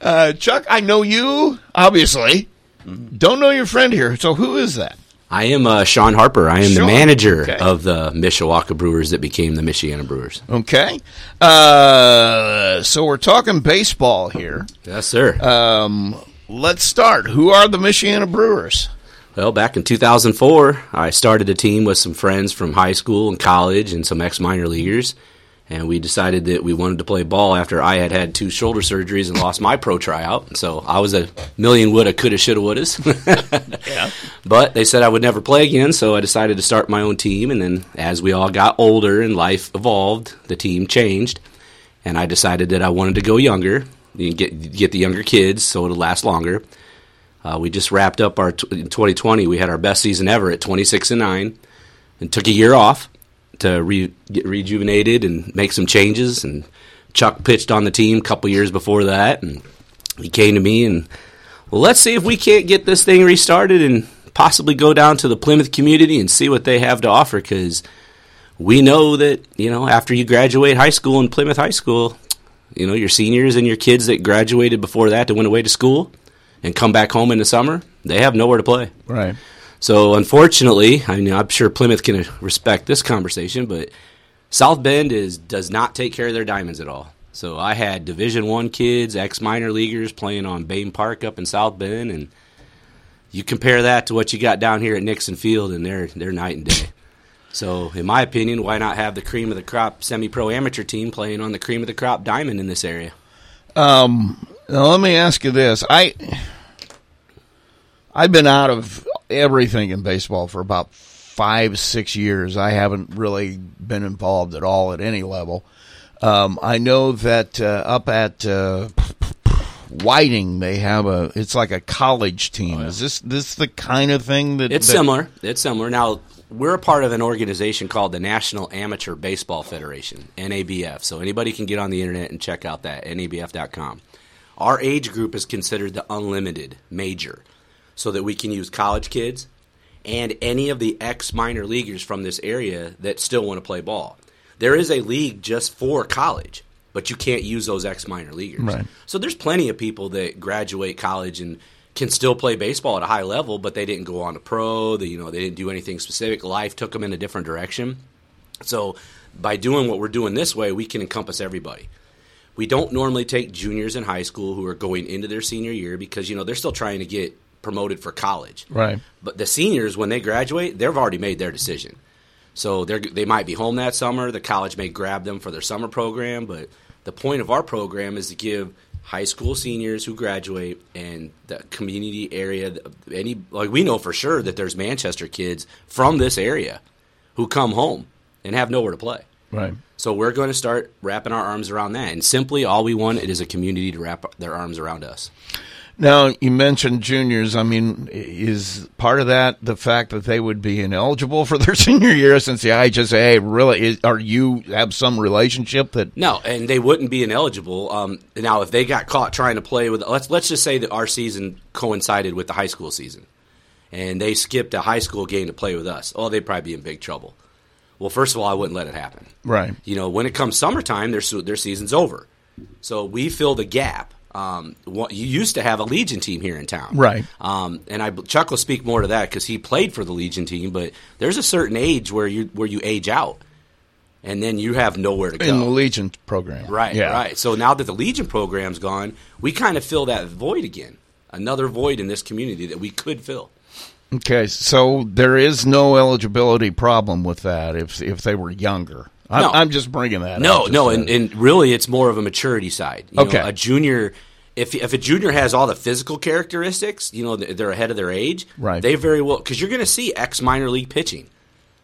Uh, Chuck, I know you. Obviously, Mm-hmm. don't know your friend here. So who is that? I am uh, Sean Harper. I am Sean, the manager okay. of the Mishawaka Brewers that became the Michiana Brewers. Okay. Uh, so we're talking baseball here. Yes, sir. Um, let's start. Who are the Michiana Brewers? Well, back in 2004, I started a team with some friends from high school and college and some ex minor leaguers. And we decided that we wanted to play ball after I had had two shoulder surgeries and lost my pro tryout. So I was a million woulda, coulda, shoulda, wouldas. Yeah. But they said I would never play again, so I decided to start my own team. And then as we all got older and life evolved, the team changed. And I decided that I wanted to go younger, you get, get the younger kids so it'll last longer. Uh, we just wrapped up our t- in 2020. We had our best season ever at 26 and 9 and took a year off to re- get rejuvenated and make some changes. And Chuck pitched on the team a couple years before that. And he came to me and, well, let's see if we can't get this thing restarted and possibly go down to the Plymouth community and see what they have to offer because we know that, you know, after you graduate high school in Plymouth High School, you know, your seniors and your kids that graduated before that that went away to school and come back home in the summer, they have nowhere to play. Right. So unfortunately, I mean, I'm sure Plymouth can respect this conversation, but South Bend is does not take care of their diamonds at all. So I had Division One kids, ex minor leaguers playing on Bain Park up in South Bend, and you compare that to what you got down here at Nixon Field, and they're they're night and day. So, in my opinion, why not have the cream of the crop semi-pro amateur team playing on the cream of the crop diamond in this area? Um, now let me ask you this: I I've been out of everything in baseball for about five, six years. I haven't really been involved at all at any level. Um, I know that uh, up at uh, Whiting they have a it's like a college team. Is this this the kind of thing that It's that- similar. It's similar. Now we're a part of an organization called the National Amateur Baseball Federation (NABF). So anybody can get on the internet and check out that NABF.com. Our age group is considered the unlimited major, so that we can use college kids and any of the ex minor leaguers from this area that still want to play ball. There is a league just for college, but you can't use those ex minor leaguers. Right. So there's plenty of people that graduate college and can still play baseball at a high level, but they didn't go on to pro. They, you know, they didn't do anything specific. Life took them in a different direction. So by doing what we're doing this way, we can encompass everybody. We don't normally take juniors in high school who are going into their senior year because you know they're still trying to get promoted for college. Right. But the seniors, when they graduate, they've already made their decision. So they they might be home that summer. The college may grab them for their summer program, but the point of our program is to give high school seniors who graduate and the community area any like we know for sure that there's Manchester kids from this area who come home and have nowhere to play. Right. So we're going to start wrapping our arms around that and simply all we want it is a community to wrap their arms around us. Now you mentioned juniors. I mean, is part of that the fact that they would be ineligible for their senior year since the IHSA really is, are you have some relationship that No, and they wouldn't be ineligible. Um, now, if they got caught trying to play with, let's let's just say that our season coincided with the high school season, and they skipped a high school game to play with us. Oh, they'd probably be in big trouble. Well, first of all, I wouldn't let it happen. right? You know, when it comes summertime, their their season's over, so we fill the gap. Um, what, you used to have a Legion team here in town, Right. Um, and I Chuck will speak more to that because he played for the Legion team. But there's a certain age where you where you age out, and then you have nowhere to go. In the Legion program, Right, Yeah. right. So now that the Legion program's gone, we kind of fill that void again. Another void in this community that we could fill. Okay, so there is no eligibility problem with that if if they were younger. I'm, No. I'm just bringing that. No, up no, and, and really, it's more of a maturity side. You Okay. know, a junior. If, if a junior has all the physical characteristics, you know they're ahead of their age. Right. They very well because you're going to see ex minor league pitching.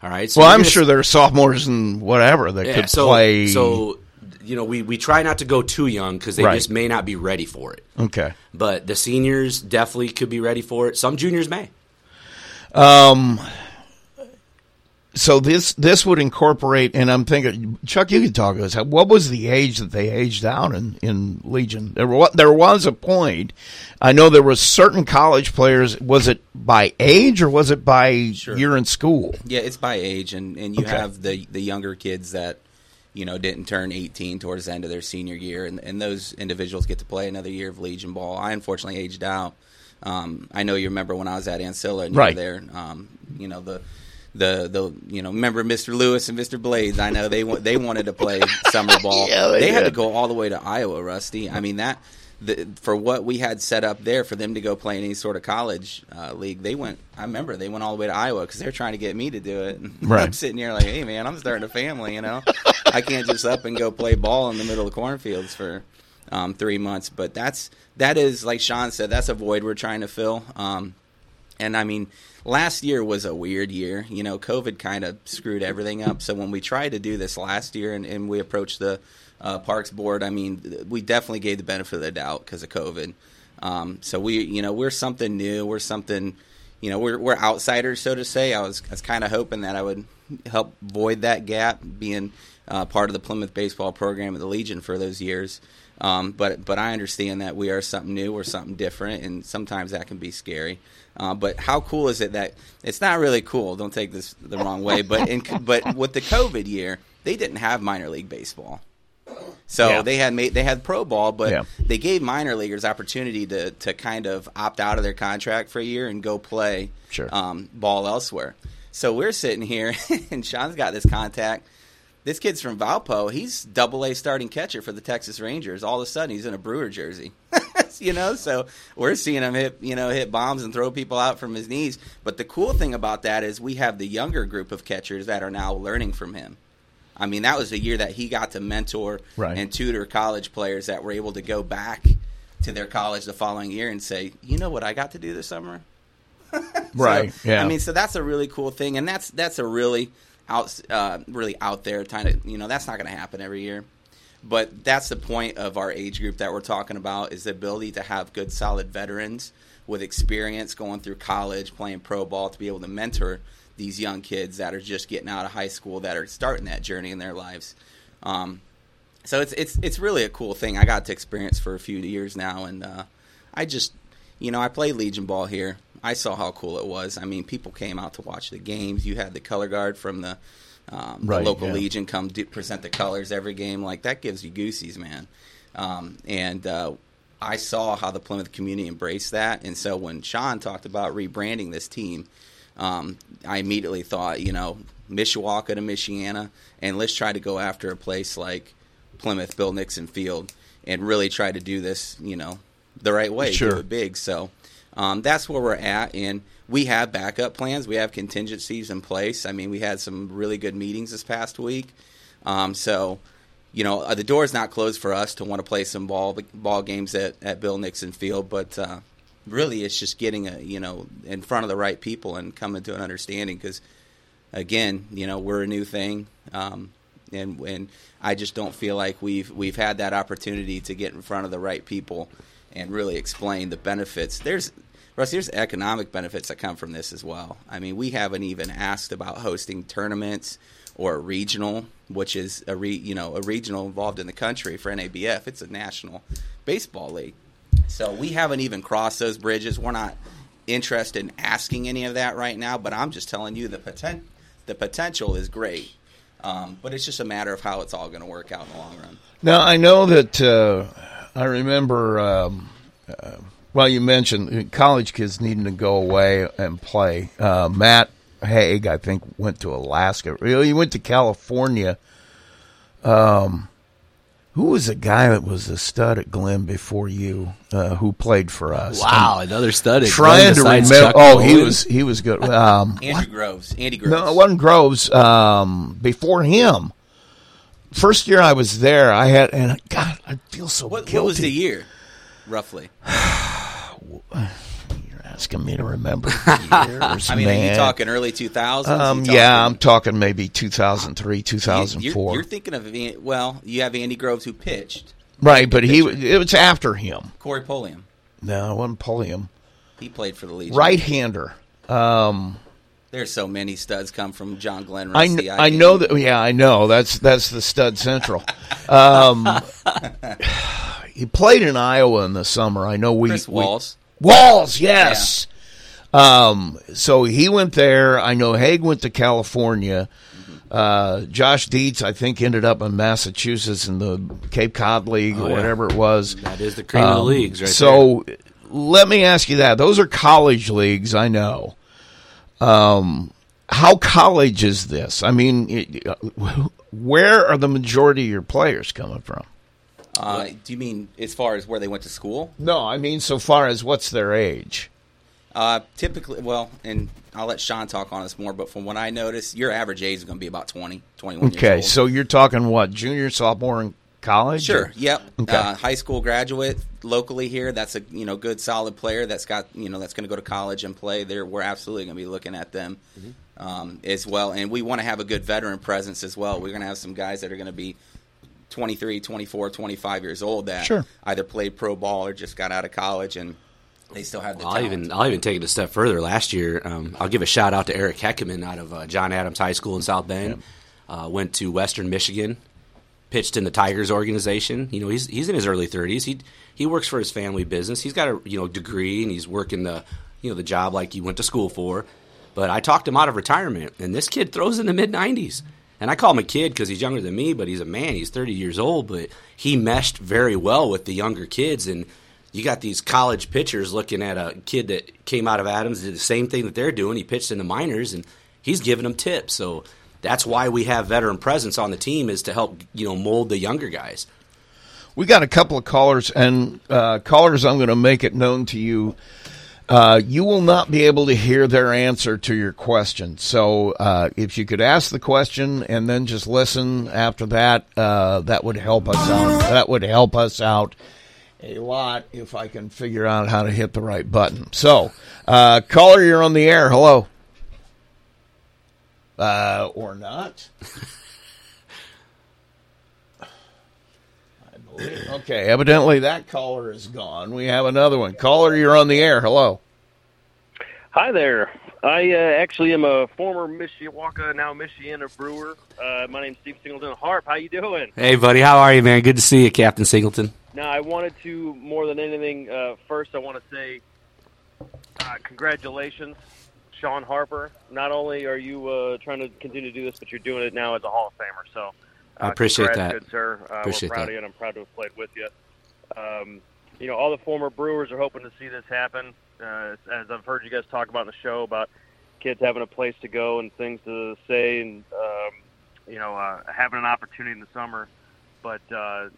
All right. So well, I'm sure s- there are sophomores and whatever that yeah, could so, play. So you know we we try not to go too young because they Right. just may not be ready for it. okay. But the seniors definitely could be ready for it. Some juniors may. Um. So this this would incorporate, and I'm thinking, Chuck, you could talk to us. What was the age that they aged out in, in Legion? There was there was a point. I know there was certain college players. Was it by age or was it by year in school? Yeah, it's by age, and, and you Okay. have the the younger kids that you know didn't turn 18 towards the end of their senior year, and, and those individuals get to play another year of Legion ball. I unfortunately aged out. Um, I know you remember when I was at Ancilla and you Right. were there. Um, you know the. The, the you know remember Mr. Lewis and Mr. Blades I know they wa- they wanted to play summer ball Yeah, they had to go all the way to Iowa Rusty I mean that the, for what we had set up there for them to go play in any sort of college uh, league, they went. I remember they went all the way to Iowa because they're trying to get me to do it. Right. I'm sitting here like, hey man, I'm starting a family. You know, I can't just up and go play ball in the middle of cornfields for um, three months. But that's that is like Sean said, that's a void we're trying to fill. Um, and I mean, last year was a weird year. You know, COVID kind of screwed everything up. So when we tried to do this last year and, and we approached the uh, Parks Board, I mean, we definitely gave the benefit of the doubt because of COVID. Um, so we, you know, we're something new. We're something, you know, we're we're outsiders, so to say. I was I was kind of hoping that I would help void that gap, being uh, part of the Plymouth baseball program at the Legion for those years. Um, but but I understand that we are something new, we're something different, and sometimes that can be scary. Uh, but how cool is it that it's not really cool? Don't take this the wrong way. But in, but with the COVID year, they didn't have minor league baseball. So Yeah. they had made they had pro ball, but Yeah. they gave minor leaguers opportunity to to kind of opt out of their contract for a year and go play Sure. um, ball elsewhere. So we're sitting here, and Sean's got this contact. This kid's from Valpo. He's double A starting catcher for the Texas Rangers. All of a sudden, he's in a Brewer jersey. You know, so we're seeing him hit, you know, hit bombs and throw people out from his knees. But the cool thing about that is we have the younger group of catchers that are now learning from him. I mean, that was the year that he got to mentor Right. and tutor college players that were able to go back to their college the following year and say, "You know what I got to do this summer?" Right. So, yeah. I mean, so that's a really cool thing, and that's that's a really out uh, really out there kind of you know that's not going to happen every year, but that's the point of our age group that we're talking about is the ability to have good solid veterans with experience going through college, playing pro ball, to be able to mentor these young kids that are just getting out of high school that are starting that journey in their lives. Um, so it's it's it's really a cool thing. I got to experience for a few years now, and uh, I just you know I played Legion ball here. I saw how cool it was. I mean, people came out to watch the games. You had the color guard from the, um, Right, the local yeah. Legion come do, present the colors every game. Like that gives you goosies, man. Um, and uh, I saw how the Plymouth community embraced that, and so when Sean talked about rebranding this team, um, I immediately thought, you know, Mishawaka to Michiana, and let's try to go after a place like Plymouth, Bill Nixon Field, and really try to do this, you know, the right way, Sure. do it big. So um, that's where we're at, and we have backup plans. We have contingencies in place. I mean, we had some really good meetings this past week. Um, so, you know, uh, the door's not closed for us to want to play some ball ball games at, at Bill Nixon Field, but uh, really, it's just getting a you know in front of the right people and coming to an understanding. Because again, you know, we're a new thing, um, and and I just don't feel like we've we've had that opportunity to get in front of the right people and really explain the benefits. There's Russ, there's economic benefits that come from this as well. I mean, we haven't even asked about hosting tournaments or a regional, which is a re, you know a regional involved in the country for NABF. It's a national baseball league, so we haven't even crossed those bridges. We're not interested in asking any of that right now. But I'm just telling you the poten- the potential is great, um, but it's just a matter of how it's all going to work out in the long run. Now I know that uh, I remember. Um, uh, well, you mentioned college kids needing to go away and play. Uh, Matt Haig, I think, went to Alaska. Really, he went to California. Um, who was the guy that was a stud at Glenn before you, uh, who played for us? Wow, I'm another stud at Trying Glenn to remember. Chuck Oh, he was he was good. Um, Andrew Groves. Andy Groves. no, it wasn't Groves. Um, before him, first year I was there, I had and God, I feel so What, guilty. what was the year, roughly? You're asking me to remember years, I mean, are you man. talking early 2000s? Um, You yeah, talking- I'm talking maybe 2003, You're, 2004. you're thinking of well, you have Andy Groves who pitched. right, but he it was after him. Corey Pulliam. No, it wasn't Pulliam. He played for the Legion. Right hander. Um, There's so many studs come from John Glenn. I, kn- I can't know that. Yeah, I know. That's that's the stud central. Um, he played in Iowa in the summer. I know we. Chris we- Walls. Walls, yes. Um, so he went there. I know Haig went to California. Uh, Josh Dietz, I think, ended up in Massachusetts in the Cape Cod League Oh, or yeah. whatever it was. That is the cream of the Um, leagues right so let me ask you that. Those are college leagues, I know. Um, how college is this? I mean, it- where are the majority of your players coming from? Uh, do you mean as far as where they went to school? No, I mean so far as what's their age. Uh, typically, well, and I'll let Sean talk on this more, but from what I notice, your average age is going to be about 20, 21 years Okay, so you're talking what junior, sophomore in college? Sure. or- Yep. Okay. Uh, high school graduate locally here. That's a you know good solid player that's got you know that's going to go to college and play there. We're absolutely going to be looking at them um, as well, and we want to have a good veteran presence as well. We're going to have some guys that are going to be 23, 24, 25 years old that Sure. either played pro ball or just got out of college and they still have the I'll even I'll even take it a step further. Last year, um, I'll give a shout out to Eric Heckeman out of uh, John Adams High School in South Bend. Uh, went to Western Michigan, pitched in the Tigers organization. You know, he's he's in his early thirties. He he works for his family business. He's got a you know degree and he's working the you know the job like he went to school for. But I talked him out of retirement, and this kid throws in the mid nineties. And I call him a kid because he's younger than me, but he's a man. He's 30 years old, but he meshed very well with the younger kids. And you got these college pitchers looking at a kid that came out of Adams, did the same thing that they're doing. He pitched in the minors, and he's giving them tips. So that's why we have veteran presence on the team is to help you know mold the younger guys. We got a couple of callers, and uh, callers, I'm going to make it known to you. Uh, you will not be able to hear their answer to your question. So, uh, if you could ask the question and then just listen after that, uh, that would help us out. That would help us out a lot if I can figure out how to hit the right button. So, uh, caller, you're on the air. Hello. Uh, or not. Okay, evidently that caller is gone. We have another one. Caller, you're on the air. Hello. Hi there. I uh, actually am a former Mishawaka, now Michiana brewer. Uh, my name's Steve Singleton. Harp, how you doing? Hey, buddy, how are you, man? Good to see you, Captain Singleton. Now, I wanted to, more than anything, uh, first I want to say uh, congratulations, Sean Harper. Not only are you uh, trying to continue to do this, but you're doing it now as a Hall of Famer. So I appreciate congrats, that. Good sir. Uh, Appreciate we're proud that. of you, and I'm proud to have played with you. Um, you know, all the former Brewers are hoping to see this happen. Uh, as I've heard you guys talk about in the show about kids having a place to go and things to say, and um, you know, uh, having an opportunity in the summer. But uh,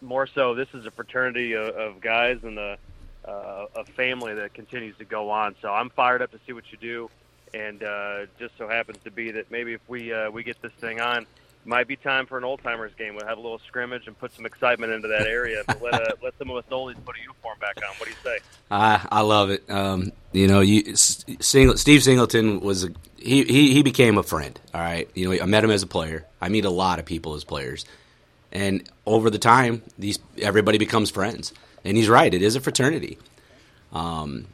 more so, this is a fraternity of, of guys and a, uh, a family that continues to go on. So I'm fired up to see what you do, and uh, just so happens to be that maybe if we uh, we get this thing on, might be time for an old timers game. We'll have a little scrimmage and put some excitement into that area. But let uh, let some of us oldies put a uniform back on. What do you say? I I love it. Um, you know, you Steve Singleton was a, he, he he became a friend. All right, you know, I met him as a player. I meet a lot of people as players, and over the time, these everybody becomes friends. And he's right; it is a fraternity. Um,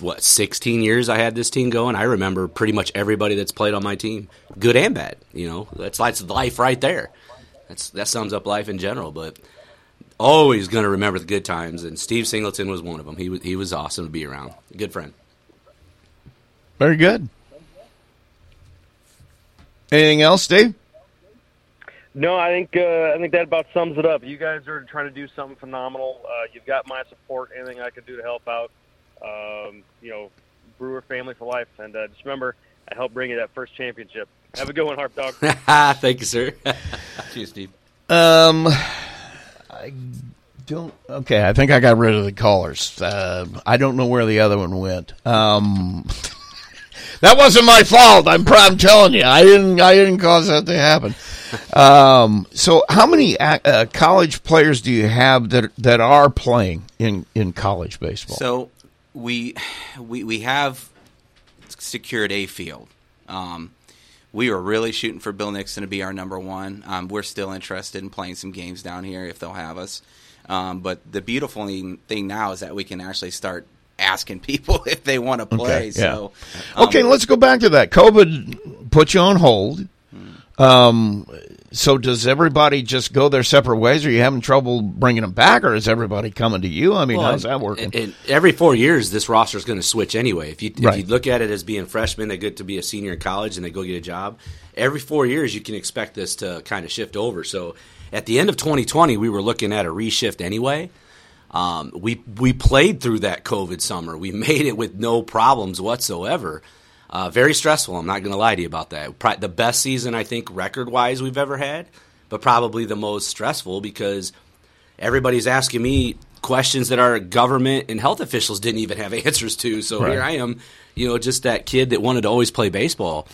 what 16 years I had this team going. I remember pretty much everybody that's played on my team, good and bad. You know, that's that's life right there. That's that sums up life in general. But always going to remember the good times, and Steve Singleton was one of them. He was he was awesome to be around. Good friend. Very good. Anything else, Dave? No, I think uh, I think that about sums it up. You guys are trying to do something phenomenal. Uh, you've got my support. Anything I can do to help out, um, you know, Brewer family for life. And uh, just remember, I helped bring you that first championship. Have a good one, Harp Dog. Thank you, sir. Cheers, Steve. Um, I don't. Okay, I think I got rid of the callers. Uh, I don't know where the other one went. Um, that wasn't my fault. I'm, I'm telling you, I didn't. I didn't cause that to happen. Um, so, how many uh, college players do you have that that are playing in in college baseball? So we we we have secured a field. Um, we were really shooting for Bill Nixon to be our number one. Um, we're still interested in playing some games down here if they'll have us. Um, but the beautiful thing now is that we can actually start asking people if they want to play. Okay, yeah. So, okay, um, let's go back to that. COVID put you on hold. Um, so does everybody just go their separate ways? Are you having trouble bringing them back, or is everybody coming to you? I mean, Well, how's that working? And, and every four years, this roster is going to switch anyway. If you if Right. you look at it as being freshmen, they get to be a senior in college and they go get a job. Every four years, you can expect this to kind of shift over. So at the end of 2020, we were looking at a reshift anyway. Um, we we played through that COVID summer. We made it with no problems whatsoever. Uh, very stressful. I'm not going to lie to you about that. Pro- the best season I think record wise we've ever had, but probably the most stressful because everybody's asking me questions that our government and health officials didn't even have answers to. So Right. here I am, you know, just that kid that wanted to always play baseball.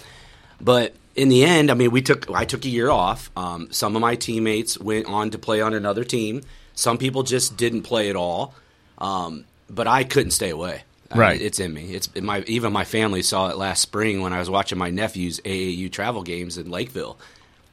But in the end, I mean, we took I took a year off. Um, some of my teammates went on to play on another team. Some people just didn't play at all. Um, but I couldn't stay away. I mean, Right. it's in me. It's in my even my family saw it last spring when I was watching my nephew's AAU travel games in Lakeville.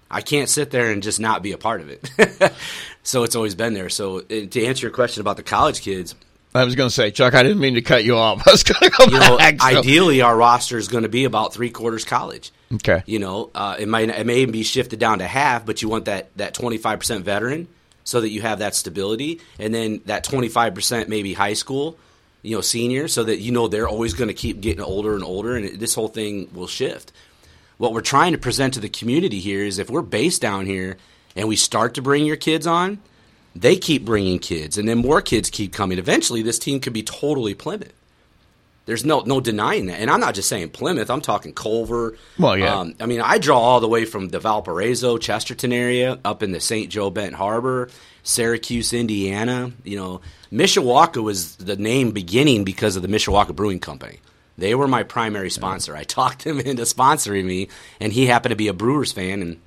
I can't sit there and just not be a part of it. so it's always been there. So uh, to answer your question about the college kids, I was going to say, Chuck, I didn't mean to cut you off. I was going to go you know, back. so- ideally our roster is going to be about three quarters college. Okay. You know, uh, it might it may even be shifted down to half, but you want that that twenty five percent veteran so that you have that stability, and then that twenty five percent maybe high school, you know, senior, so that you know they're always going to keep getting older and older, and this whole thing will shift. What we're trying to present to the community here is if we're based down here and we start to bring your kids on, they keep bringing kids, and then more kids keep coming. Eventually, this team could be totally Plymouth. There's no no denying that, and I'm not just saying Plymouth. I'm talking Culver. Well, yeah. Um, I mean, I draw all the way from the Valparaiso, Chesterton area, up in the St. Joe Benton Harbor, Syracuse, Indiana. You know, Mishawaka was the name beginning because of the Mishawaka Brewing Company. They were my primary sponsor. I talked him into sponsoring me, and he happened to be a Brewers fan. And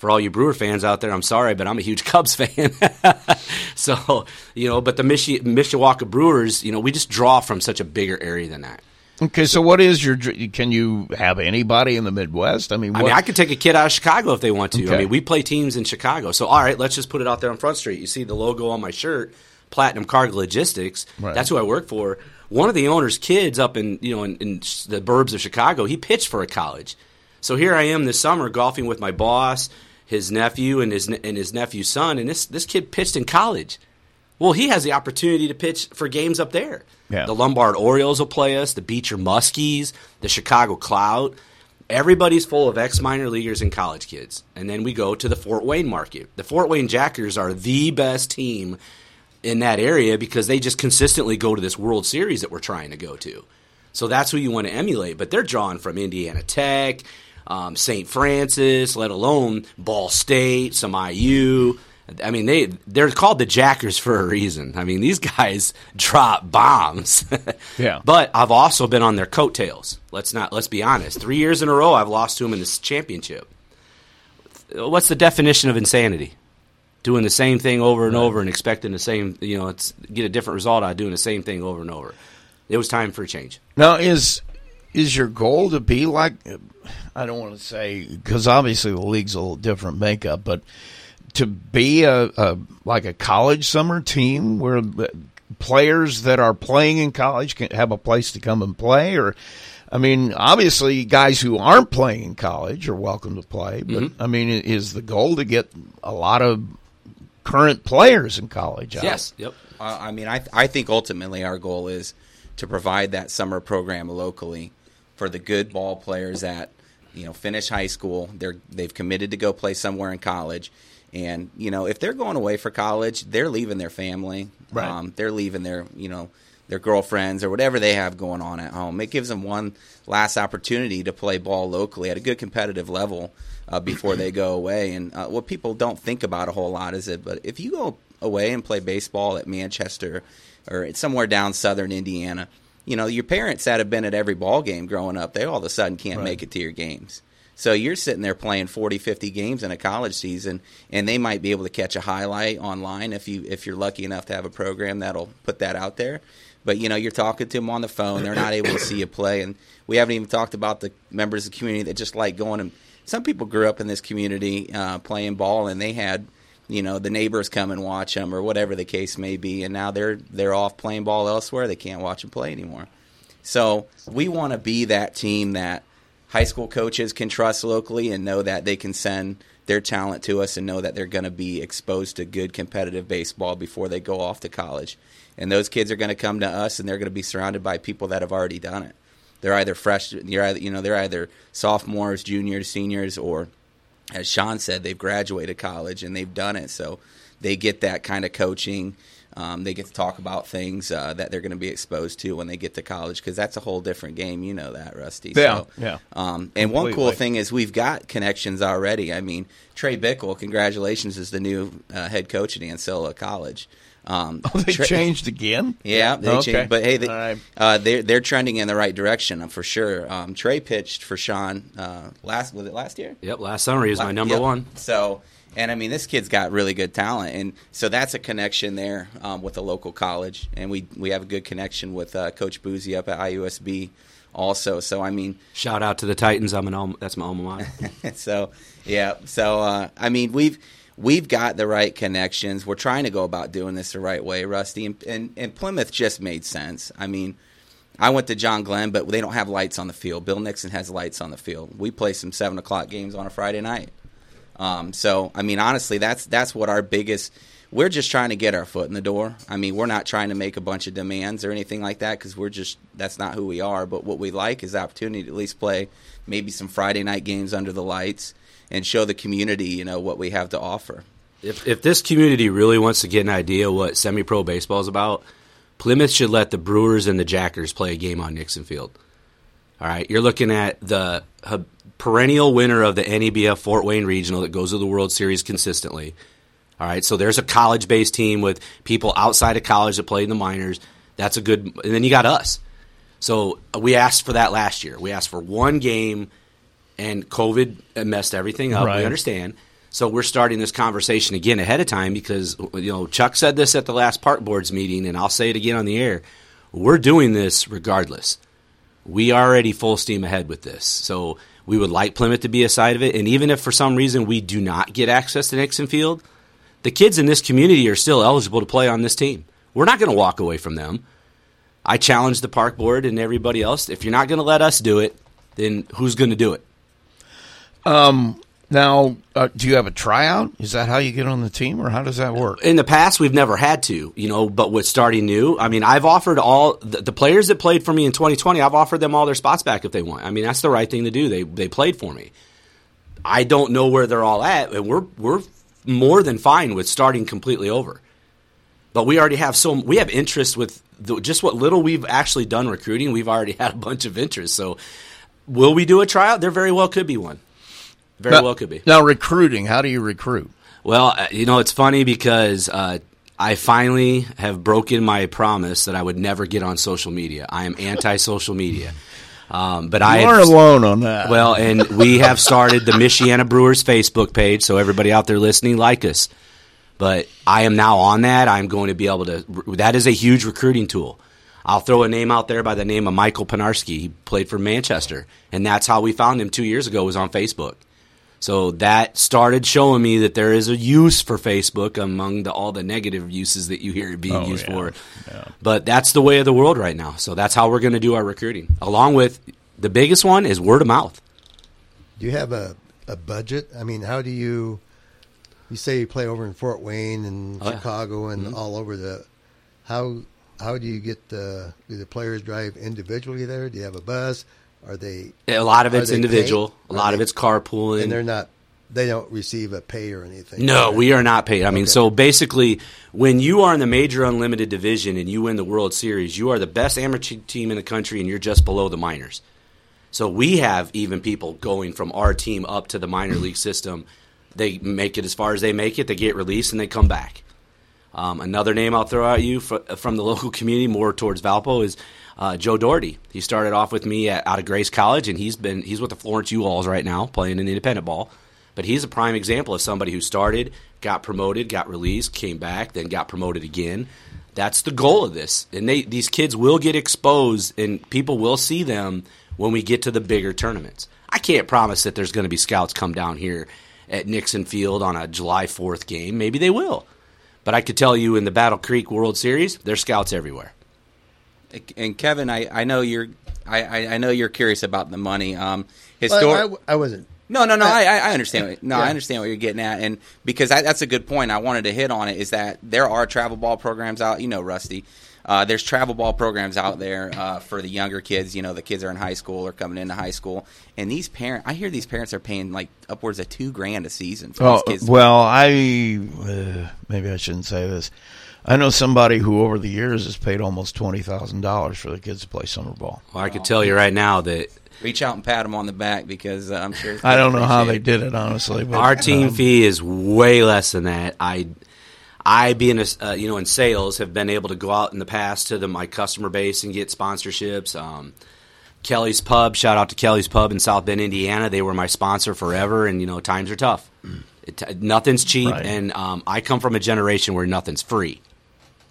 for all you Brewer fans out there, I'm sorry, but I'm a huge Cubs fan. so, you know, but the Mishi- Mishawaka Brewers, you know, we just draw from such a bigger area than that. Okay, so what is your? Can you have anybody in the Midwest? I mean, I what, mean, I could take a kid out of Chicago if they want to. I mean, we play teams in Chicago. So, all right, let's just put it out there on Front Street. You see the logo on my shirt, Platinum Cargo Logistics. Right. That's who I work for. One of the owner's kids up in you know in, in the burbs of Chicago, he pitched for a college. So here I am this summer golfing with my boss, his nephew, and his and his nephew's son, and this this kid pitched in college. Well, he has the opportunity to pitch for games up there. Yeah. The Lombard Orioles will play us, the Beecher Muskies, the Chicago Cloud. Everybody's full of ex minor leaguers and college kids. And then we go to the Fort Wayne market. The Fort Wayne Jackers are the best team in that area because they just consistently go to this World Series that we're trying to go to. So that's who you want to emulate. But they're drawn from Indiana Tech, um, St. Francis, let alone Ball State, some IU. I mean, they they're called the Jackers for a reason. I mean, these guys drop bombs. Yeah. But I've also been on their coattails. Let's not let's be honest. Three years in a row, I've lost to them in this championship. What's the definition of insanity? Doing the same thing over and over and expecting the same, you know, it's get a different result out of doing the same thing over and over. It was time for a change. Now, is is your goal to be like? I don't want to say because obviously the league's a little different makeup, but to be a, a like a college summer team where players that are playing in college can have a place to come and play, or I mean, obviously guys who aren't playing in college are welcome to play, but Mhm. I mean, is the goal to get a lot of current players in college? out? Yes. Yep. Uh, I mean, I I think ultimately our goal is to provide that summer program locally for the good ball players that you know finish high school. They're they've committed to go play somewhere in college, and you know if they're going away for college, they're leaving their family. Right. Um, they're leaving their you know their girlfriends or whatever they have going on at home. It gives them one last opportunity to play ball locally at a good competitive level uh, before they go away. And uh, what people don't think about a whole lot is it, but if you go away and play baseball at Manchester or it's somewhere down southern Indiana, you know your parents that have been at every ball game growing up, they all of a sudden can't Right. make it to your games. So you're sitting there playing 40, 50 games in a college season, and they might be able to catch a highlight online if you if you're lucky enough to have a program that'll put that out there. But you know, you're talking to them on the phone; they're not able to see you play, and we haven't even talked about the members of the community that just like going. And some people grew up in this community uh, playing ball, and they had you know the neighbors come and watch them or whatever the case may be, and now they're they're off playing ball elsewhere. They can't watch them play anymore. So we want to be that team that high school coaches can trust locally and know that they can send their talent to us and know that they're going to be exposed to good competitive baseball before they go off to college. And those kids are going to come to us and they're going to be surrounded by people that have already done it. They're either fresh, you're either, you know, they're either sophomores, juniors, seniors, or as Sean said, they've graduated college and they've done it. So they get that kind of coaching. Um, they get to talk about things uh, that they're going to be exposed to when they get to college because that's a whole different game. You know that, Rusty. Yeah, So, yeah. Um, and one cool thing is we've got connections already. I mean, Trey Bickle, congratulations, is the new uh, head coach at Ancilla College. Um, Oh, they Trey- changed again. yeah, they Okay. changed, but hey, they, All right. uh, they're they're trending in the right direction for sure. Um, Trey pitched for Sean uh, last was it last year? Yep, last summer he was La- my number yep. one. So, and I mean, this kid's got really good talent, and so that's a connection there um, with the local college, and we we have a good connection with uh, Coach Boozy up at IUSB also. So, I mean, Shout out to the Titans. I'm an alma, that's my alma mater. so yeah, so uh, I mean, we've we've got the right connections. We're trying to go about doing this the right way, Rusty, and and, and Plymouth just made sense. I mean. I went to John Glenn, but they don't have lights on the field. Bill Nixon has lights on the field. We play some seven o'clock games on a Friday night. Um, so, I mean, honestly, that's that's what our biggest. We're just trying to get our foot in the door. I mean, we're not trying to make a bunch of demands or anything like that because we're just that's not who we are. But what we like is the opportunity to at least play maybe some Friday night games under the lights and show the community, you know, what we have to offer. If if this community really wants to get an idea what semi pro baseball is about, Plymouth should let the Brewers and the Jackers play a game on Nixon Field. All right, you're looking at the perennial winner of the NABF Fort Wayne Regional that goes to the World Series consistently. All right, so there's a college based team with people outside of college that play in the minors. That's a good, and then you got us. So we asked for that last year. We asked for one game, and COVID messed everything up. Right. We understand. So we're starting this conversation again ahead of time because you know Chuck said this at the last park boards meeting, and I'll say it again on the air. We're doing this regardless. We are already full steam ahead with this. So we would like Plymouth to be a side of it, and even if for some reason we do not get access to Nixon Field, the kids in this community are still eligible to play on this team. We're not going to walk away from them. I challenge the park board and everybody else. If you're not going to let us do it, then who's going to do it? Um, now, uh, do you have a tryout? Is that how you get on the team, or how does that work? In the past, we've never had to, you know, but with starting new, I mean, I've offered all the, the players that played for me in 2020, I've offered them all their spots back if they want. I mean, that's the right thing to do. They they played for me. I don't know where they're all at, and we're we're more than fine with starting completely over. but we already have so we have interest with the, just what little we've actually done recruiting. We've already had a bunch of interest. So, will we do a tryout? There very well could be one. Very Now- well could be. Now, recruiting, how do you recruit? Well, uh, you know, it's funny because uh, I finally have broken my promise that I would never get on social media. I am anti-social media. Um, but I You have- aren't alone on that. Well, and we have started the Michiana Brewers Facebook page, so everybody out there listening, like us. But I am now on that. I'm going to be able to. That is a huge recruiting tool. I'll throw a name out there by the name of Michael Panarski. He played for Manchester, and that's how we found him two years ago. Was on Facebook. So that started showing me that there is a use for Facebook among the, all the negative uses that you hear it being Oh, used yeah. for. But that's the way of the world right now. So that's how we're going to do our recruiting. Along with the biggest one is word of mouth. Do you have a, a budget? I mean, how do you you say you play over in Fort Wayne and Oh, yeah. Chicago and Mhm. all over the how how do you get the do the players drive individually there? Do you have a bus? Are they A lot of it's individual. paid? A lot of it's carpooling. and they're not they don't receive a pay or anything. No, we are not paid. I mean, Okay. so basically, when you are in the major unlimited division and you win the World Series, you are the best amateur team in the country, and you're just below the minors. So we have even people going from our team up to the minor league system. They make it as far as they make it. They get released and they come back. Um, another name I'll throw at you fr- from the local community, more towards Valpo, is uh, Joe Doherty. He started off with me at, out of Grace College, and he's been he's with the Florence Y'alls right now, playing in independent ball. But he's a prime example of somebody who started, got promoted, got released, came back, then got promoted again. That's the goal of this, and they these kids will get exposed, and people will see them when we get to the bigger tournaments. I can't promise that there's going to be scouts come down here at Nixon Field on a July 4th game. Maybe they will. But I could tell you in the Battle Creek World Series, there's scouts everywhere. And Kevin, I, I know you're I, I, I know you're curious about the money. Um, Well, histor- I, I wasn't. No, no, no. I- I, I understand. What, no, Yeah. I understand what you're getting at, and because I, that's a good point. I wanted to hit on it. Is that there are travel ball programs out? You know, Rusty. Uh, there's travel ball programs out there uh, for the younger kids. You know, the kids are in high school or coming into high school, and these parents. I hear these parents are paying like upwards of two grand a season for Oh, these kids. well, I uh, maybe I shouldn't say this. I know somebody who over the years has paid almost twenty thousand dollars for the kids to play summer ball. Well, I could tell you right now that Reach out and pat them on the back because uh, I'm sure. I don't know how appreciate they did it, honestly. But, Our team um, fee is way less than that. I, I being a, uh, you know in sales have been able to go out in the past to the, my customer base and get sponsorships. Um, Kelly's Pub, shout out to Kelly's Pub in South Bend, Indiana. They were my sponsor forever, and you know times are tough. It, nothing's cheap, Right. and um, I come from a generation where nothing's free.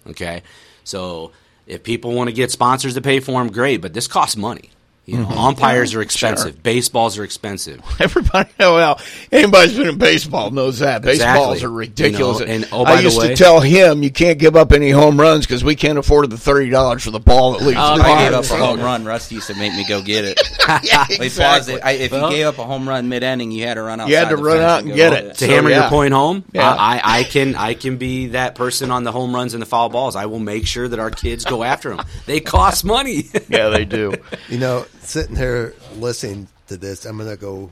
Okay, so if people want to get sponsors to pay for them, great, but this costs money. You know, umpires are expensive, sure. baseballs are expensive. Everybody, oh, well, anybody's been in baseball knows that baseballs Exactly. are ridiculous. You know, and, oh, by I the used way- to tell him you can't give up any home runs because we can't afford the thirty dollars for the ball that leaves Oh, the if I gave up a home run, Rusty used to make me go get it. Yeah, exactly. I, if Well- you gave up a home run mid inning, you had to run out. You had to run out and get it. to So, hammer yeah. your point home. Yeah. I, I, I can I can be that person on the home runs and the foul balls. I will make sure that our kids go after them. They cost money. yeah, they do. You know, sitting here listening to this, I'm going to go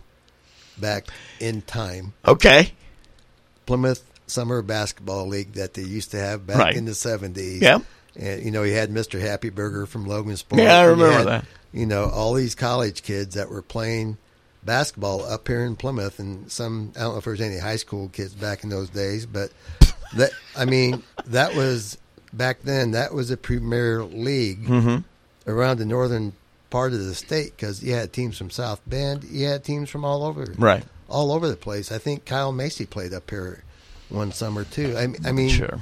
back in time. Okay. Plymouth Summer Basketball League that they used to have back Right. in the 70s. Yeah. And, you know, you had Mr. Happy Burger from Logansport. Yeah, I and you remember had, that. You know, all these college kids that were playing basketball up here in Plymouth, and some, I don't know if there was any high school kids back in those days, but that, I mean, that was, back then, that was a premier league Mhm. around the northern part of the state because you had teams from South Bend, you had teams from all over, Right. all over the place. I think Kyle Macy played up here one summer too. I, I mean, Sure.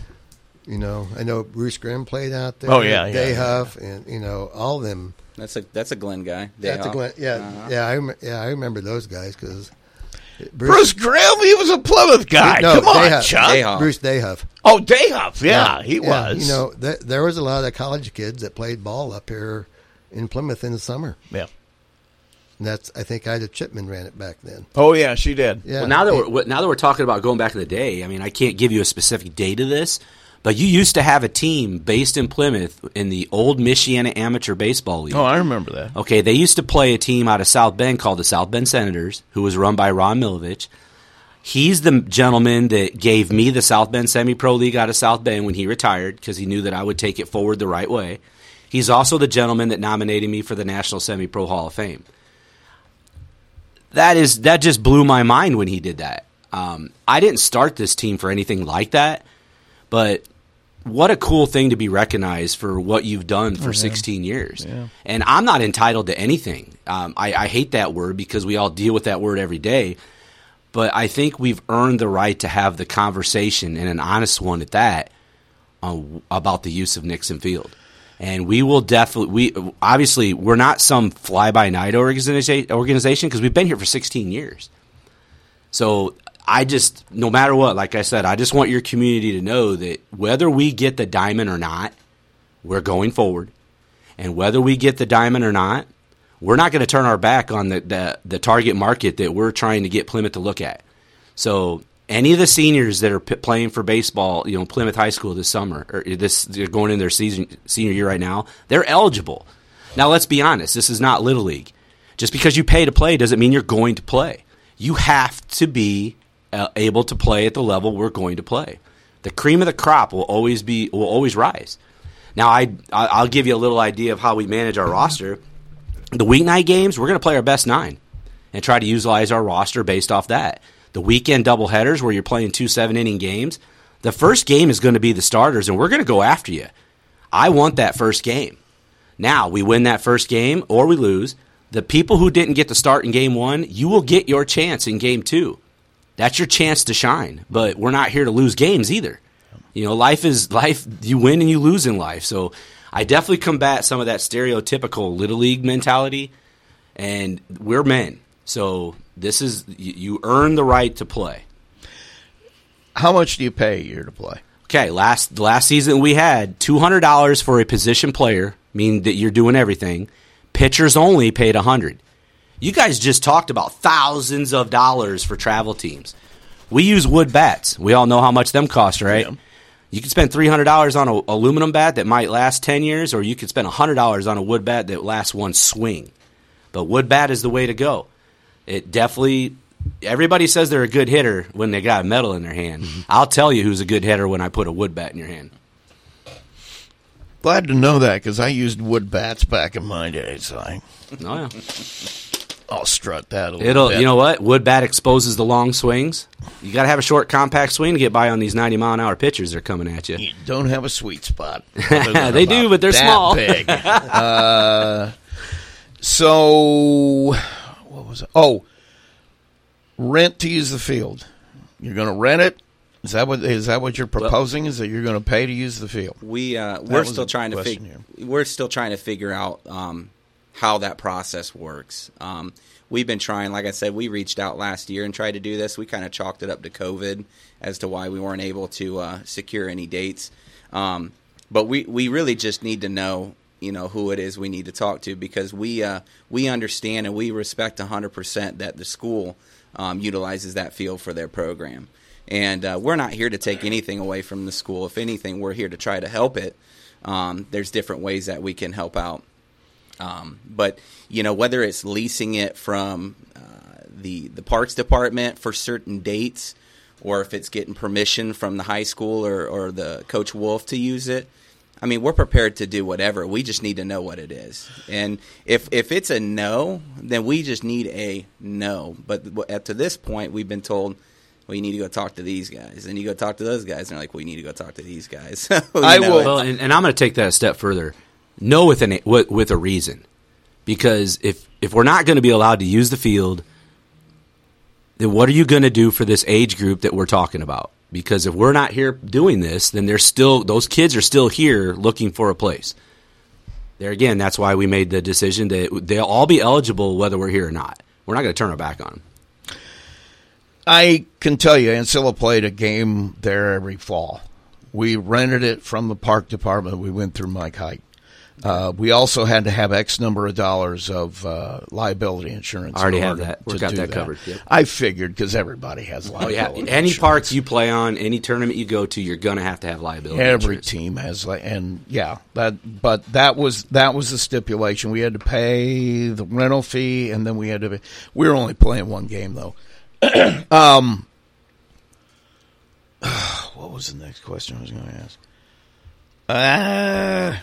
you know, I know Bruce Grimm played out there. Oh, yeah, yeah, Day yeah, Huff, and you know all them. That's a that's a Glenn guy. That's a Dayhoff. Glenn, yeah, Uh-huh. yeah, I yeah, I remember those guys because Bruce Grimm, he was a Plymouth guy. No, Come on, Dayhuff. Chuck. Bruce Dayhuff. Oh, Dayhuff. Yeah, he was. You know, th- there was a lot of college kids that played ball up here in Plymouth in the summer. Yeah. And that's I think Ida Chipman ran it back then. Oh yeah, she did. Yeah. Well, now that we're now that we're talking about going back in the day, I mean, I can't give you a specific date of this, but you used to have a team based in Plymouth in the old Michiana Amateur Baseball League. Oh, I remember that. Okay, they used to play a team out of South Bend called the South Bend Senators, who was run by Ron Milovich. He's the gentleman that gave me the South Bend Semi Pro League out of South Bend when he retired because he knew that I would take it forward the right way. He's also the gentleman that nominated me for the National Semi Pro Hall of Fame. That is that just blew my mind when he did that. Um, I didn't start this team for anything like that, but what a cool thing to be recognized for what you've done for Oh, yeah. 16 years. Yeah. And I'm not entitled to anything. Um, I, I hate that word because we all deal with that word every day. But I think we've earned the right to have the conversation and an honest one at that uh, about the use of Nixon Field. And we will definitely, we obviously, we're not some fly by night organization because we've been here for 16 years. So I just, no matter what, like I said, I just want your community to know that whether we get the diamond or not, we're going forward. And whether we get the diamond or not, we're not going to turn our back on the, the, the target market that we're trying to get Plymouth to look at. So any of the seniors that are p- playing for baseball, you know, Plymouth High School this summer, or this they're going in their season senior year right now, they're eligible. Now let's be honest, this is not little league. Just because you pay to play doesn't mean you're going to play. You have to be uh, able to play at the level we're going to play. The cream of the crop will always be will always rise. Now I I'll give you a little idea of how we manage our roster. The weeknight games, we're going to play our best nine and try to utilize our roster based off that. The weekend doubleheaders where you're playing two seven inning games, the first game is going to be the starters, and we're going to go after you. I want that first game. Now, we win that first game or we lose. The people who didn't get to start in game one, you will get your chance in game two. That's your chance to shine. But we're not here to lose games either. You know, life is life. You win and you lose in life. So I definitely combat some of that stereotypical little league mentality. And we're men, so this is you, earn the right to play. How much do you pay a year to play? Okay, last last season we had two hundred dollars for a position player, meaning that you're doing everything. Pitchers only paid a hundred. You guys just talked about thousands of dollars for travel teams. We use wood bats. We all know how much them cost, right? You can spend three hundred dollars on an aluminum bat that might last ten years, or you could spend hundred dollars on a wood bat that lasts one swing. But wood bat is the way to go. It definitely. Everybody says they're a good hitter when they got a metal in their hand. I'll tell you who's a good hitter when I put a wood bat in your hand. Glad to know that because I used wood bats back in my day, so I, Oh yeah. I'll strut that a little It'll. bit. You know what? Wood bat exposes the long swings. You got to have a short, compact swing to get by on these ninety mile an hour pitchers that are coming at you. You don't have a sweet spot. They do, but they're small. Big. uh, so, was it? Oh, rent to use the field. You're going to rent it. Is that what is that what you're proposing? is that you're going to pay to use the field? We uh, we're still trying to figure we're still trying to figure out um, how that process works. Um, we've been trying, like I said, we reached out last year and tried to do this. We kind of chalked it up to COVID as to why we weren't able to uh, secure any dates. Um, but we we really just need to know you know who it is we need to talk to because we uh, we understand and we respect 100% that the school um, utilizes that field for their program. And uh, we're not here to take anything away from the school. If anything, we're here to try to help it. Um, there's different ways that we can help out. Um, but you know, whether it's leasing it from uh, the the parks department for certain dates, or if it's getting permission from the high school or, or the coach Wolf to use it, I mean, we're prepared to do whatever. We just need to know what it is. And if if it's a no, then we just need a no. But w- at to this point, we've been told. Well, you need to go talk to these guys, and you go talk to those guys, and they're like, "Well, you need to go talk to these guys." I know, Well, and, and I'm going to take that a step further. No, with an with, with a reason, because if if we're not going to be allowed to use the field, then what are you going to do for this age group that we're talking about? Because if we're not here doing this, then they're still those kids are still here looking for a place. There again, that's why we made the decision that they'll all be eligible whether we're here or not. We're not going to turn our back on them. I can tell you, Ancilla played a game there every fall. We rented it from the park department. We went through Mike Height. Uh, we also had to have X number of dollars of uh, liability insurance. I already in have that. We've got do that covered, yep. I figured because everybody has Oh yeah, liability. any insurance. parks you play on, any tournament you go to, you're going to have to have liability. Every insurance. team has, li- and yeah, that. But that was that was the stipulation. We had to pay the rental fee, and then we had to. We were only playing one game though. um, what was the next question I was going to ask? Uh,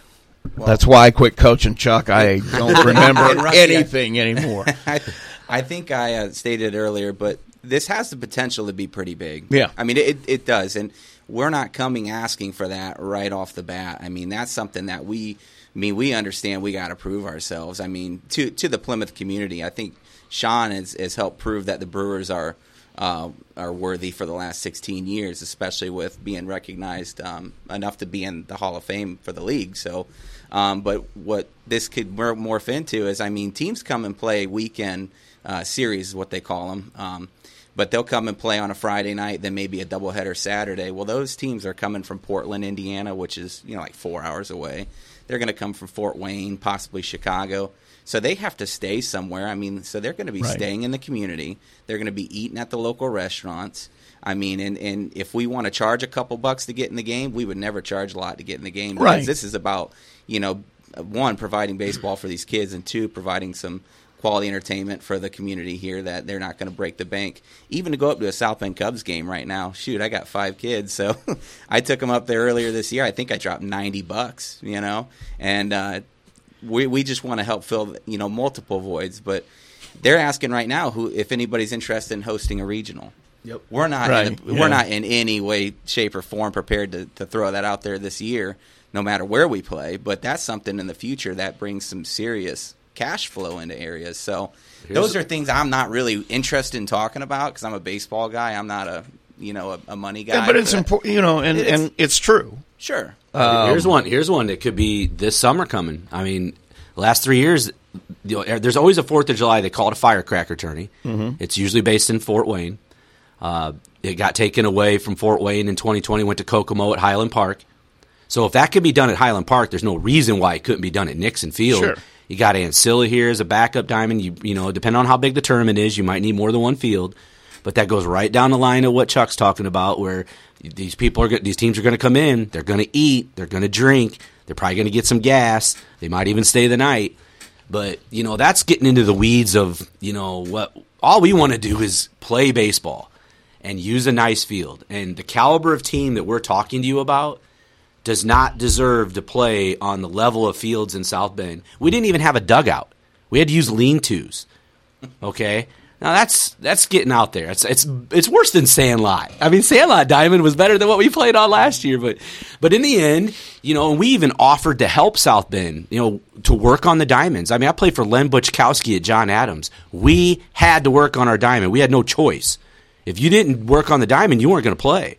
that's why I quit coaching, Chuck. I don't remember And Rusty, I- anything anymore. I, I think I uh, stated earlier, but this has the potential to be pretty big. Yeah. I mean, it, it does. And we're not coming asking for that right off the bat. I mean, that's something that we, I mean, we understand we got to prove ourselves. I mean, to, to the Plymouth community, I think Sean has, has helped prove that the Brewers are. Uh, are worthy for the last 16 years, especially with being recognized um, enough to be in the Hall of Fame for the league. So, um, but what this could morph into is, I mean, teams come and play weekend uh, series, is what they call them. Um, but they'll come and play on a Friday night, then maybe a doubleheader Saturday. Well, those teams are coming from Portland, Indiana, which is you know like four hours away. They're going to come from Fort Wayne, possibly Chicago. So they have to stay somewhere. I mean, so they're going to be Right. staying in the community. They're going to be eating at the local restaurants. I mean, and, and if we want to charge a couple bucks to get in the game, we would never charge a lot to get in the game. Because Right. This is about, you know, one, providing baseball for these kids, and two, providing some quality entertainment for the community here that they're not going to break the bank. Even to go up to a South Bend Cubs game right now, shoot, I got five kids, so I took them up there earlier this year. I think I dropped 90 bucks, you know, and uh, we, we just want to help fill, you know, multiple voids, but they're asking right now who if anybody's interested in hosting a regional. Yep. We're not Right, in a, yeah. we're not in any way, shape, or form prepared to, to throw that out there this year, no matter where we play. But that's something in the future that brings some serious cash flow into areas. So Here's- those are things I'm not really interested in talking about because I'm a baseball guy. I'm not a you know a, a money guy. Yeah, but it's important, you know, and, It's- and it's true. Sure. Um, here's one. Here's one that could be this summer coming. I mean, last three years, you know, there's always a Fourth of July. They call it a firecracker tourney. Mhm. It's usually based in Fort Wayne. Uh, it got taken away from Fort Wayne in 2020. Went to Kokomo at Highland Park. So if that could be done at Highland Park, there's no reason why it couldn't be done at Nixon Field. Sure. You got Ancilla here as a backup diamond. You you know, depending on how big the tournament is, you might need more than one field. But that goes right down the line of what Chuck's talking about, where these people are go- these teams are going to come in, they're going to eat, they're going to drink, they're probably going to get some gas, they might even stay the night. But you know, that's getting into the weeds of you know what. All we want to do is play baseball and use a nice field. And the caliber of team that we're talking to you about does not deserve to play on the level of fields in South Bend. We didn't even have a dugout. We had to use lean-tos. Okay? Now that's that's getting out there. It's it's it's worse than Sandlot. I mean, Sandlot Diamond was better than what we played on last year, but but in the end, you know, and we even offered to help South Bend, you know, to work on the diamonds. I mean, I played for Len Butchkowski at John Adams. We had to work on our diamond. We had no choice. If you didn't work on the diamond, you weren't going to play.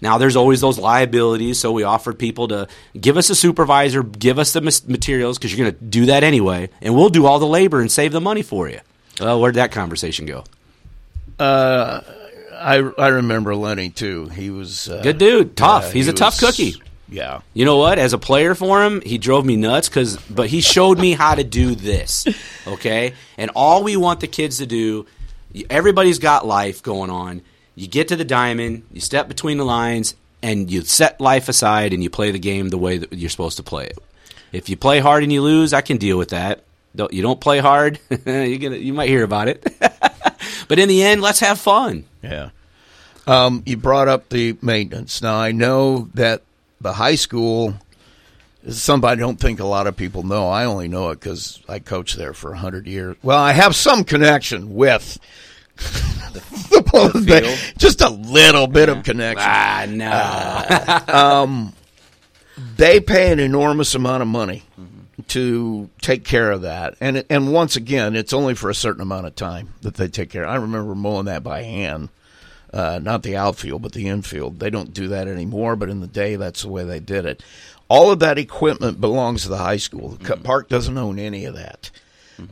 Now, there's always those liabilities, so we offered people to give us a supervisor, give us the materials, because you're going to do that anyway, and we'll do all the labor and save the money for you. Well, where'd that conversation go? Uh, I I remember Lenny too. He was uh, Good dude, tough. yeah, He's he a tough cookie. Yeah. You know what? As a player for him, he drove me nuts because, but he showed me how to do this. Okay, and all we want the kids to do, everybody's got life going on. You get to the diamond, you step between the lines, and you set life aside and you play the game the way that you're supposed to play it. If you play hard and you lose, I can deal with that. Don't, you don't play hard, you're gonna, you might hear about it. but in the end, let's have fun. Yeah. Um, you brought up the maintenance. Now I know that the high school is something I don't think a lot of people know. I only know it because I coached there for hundred years. Well, I have some connection with the Bay. field. just a little bit of connection. Ah, no. Uh, um, they pay an enormous amount of money to take care of that, and and once again, it's only for a certain amount of time that they take care. I remember mowing that by hand, uh, not the outfield, but the infield. They don't do that anymore, but in the day, that's the way they did it. All of that equipment belongs to the high school. The Mm-hmm. park doesn't own any of that.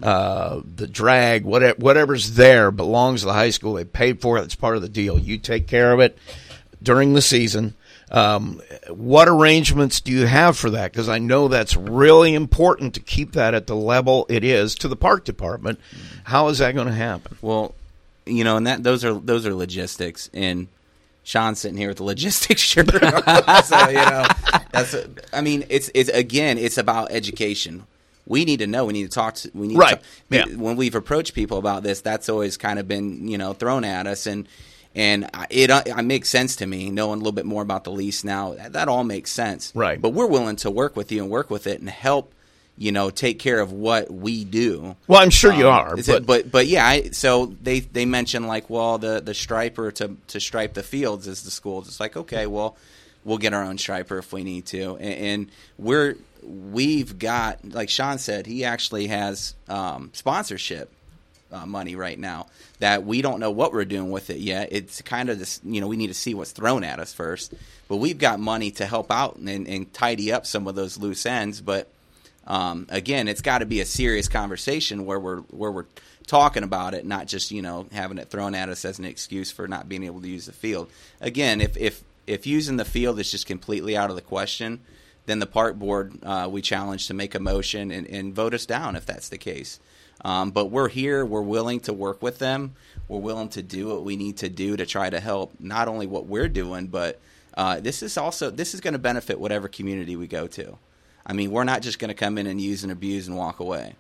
Uh, the drag, whatever, whatever's there belongs to the high school. They paid for it. It's part of the deal. You take care of it during the season. Um, what arrangements do you have for that? Because I know that's really important to keep that at the level it is to the park department. How is that going to happen? Well, you know, and that those are those are logistics, and Sean's sitting here with the logistics shirt. so you know, that's. I mean, it's it's again, it's about education. We need to know. We need to talk. To, we need Right. To, When we've approached people about this, that's always kind of been you know thrown at us, and And it uh, it makes sense to me, knowing a little bit more about the lease now. That, that all makes sense, Right. But we're willing to work with you and work with it and help, you know, take care of what we do. Well, I'm sure you Um, are, but- it- but but yeah, I, so they they mentioned like, well, the the striper to to stripe the fields is the school. It's like, okay, well, we'll get our own striper if we need to, and, and we're we've got like Sean said, he actually has um, sponsorship uh, money right now that we don't know what we're doing with it yet. It's kind of this, you know, we need to see what's thrown at us first. But we've got money to help out and, and tidy up some of those loose ends. But um, again, it's got to be a serious conversation where we're where we're talking about it, not just you know having it thrown at us as an excuse for not being able to use the field. Again, if if if using the field is just completely out of the question, then the park board uh, we challenge to make a motion and, and vote us down if that's the case. Um, but we're here. We're willing to work with them. We're willing to do what we need to do to try to help not only what we're doing, but uh, this is also this is going to benefit whatever community we go to. I mean, we're not just going to come in and use and abuse and walk away.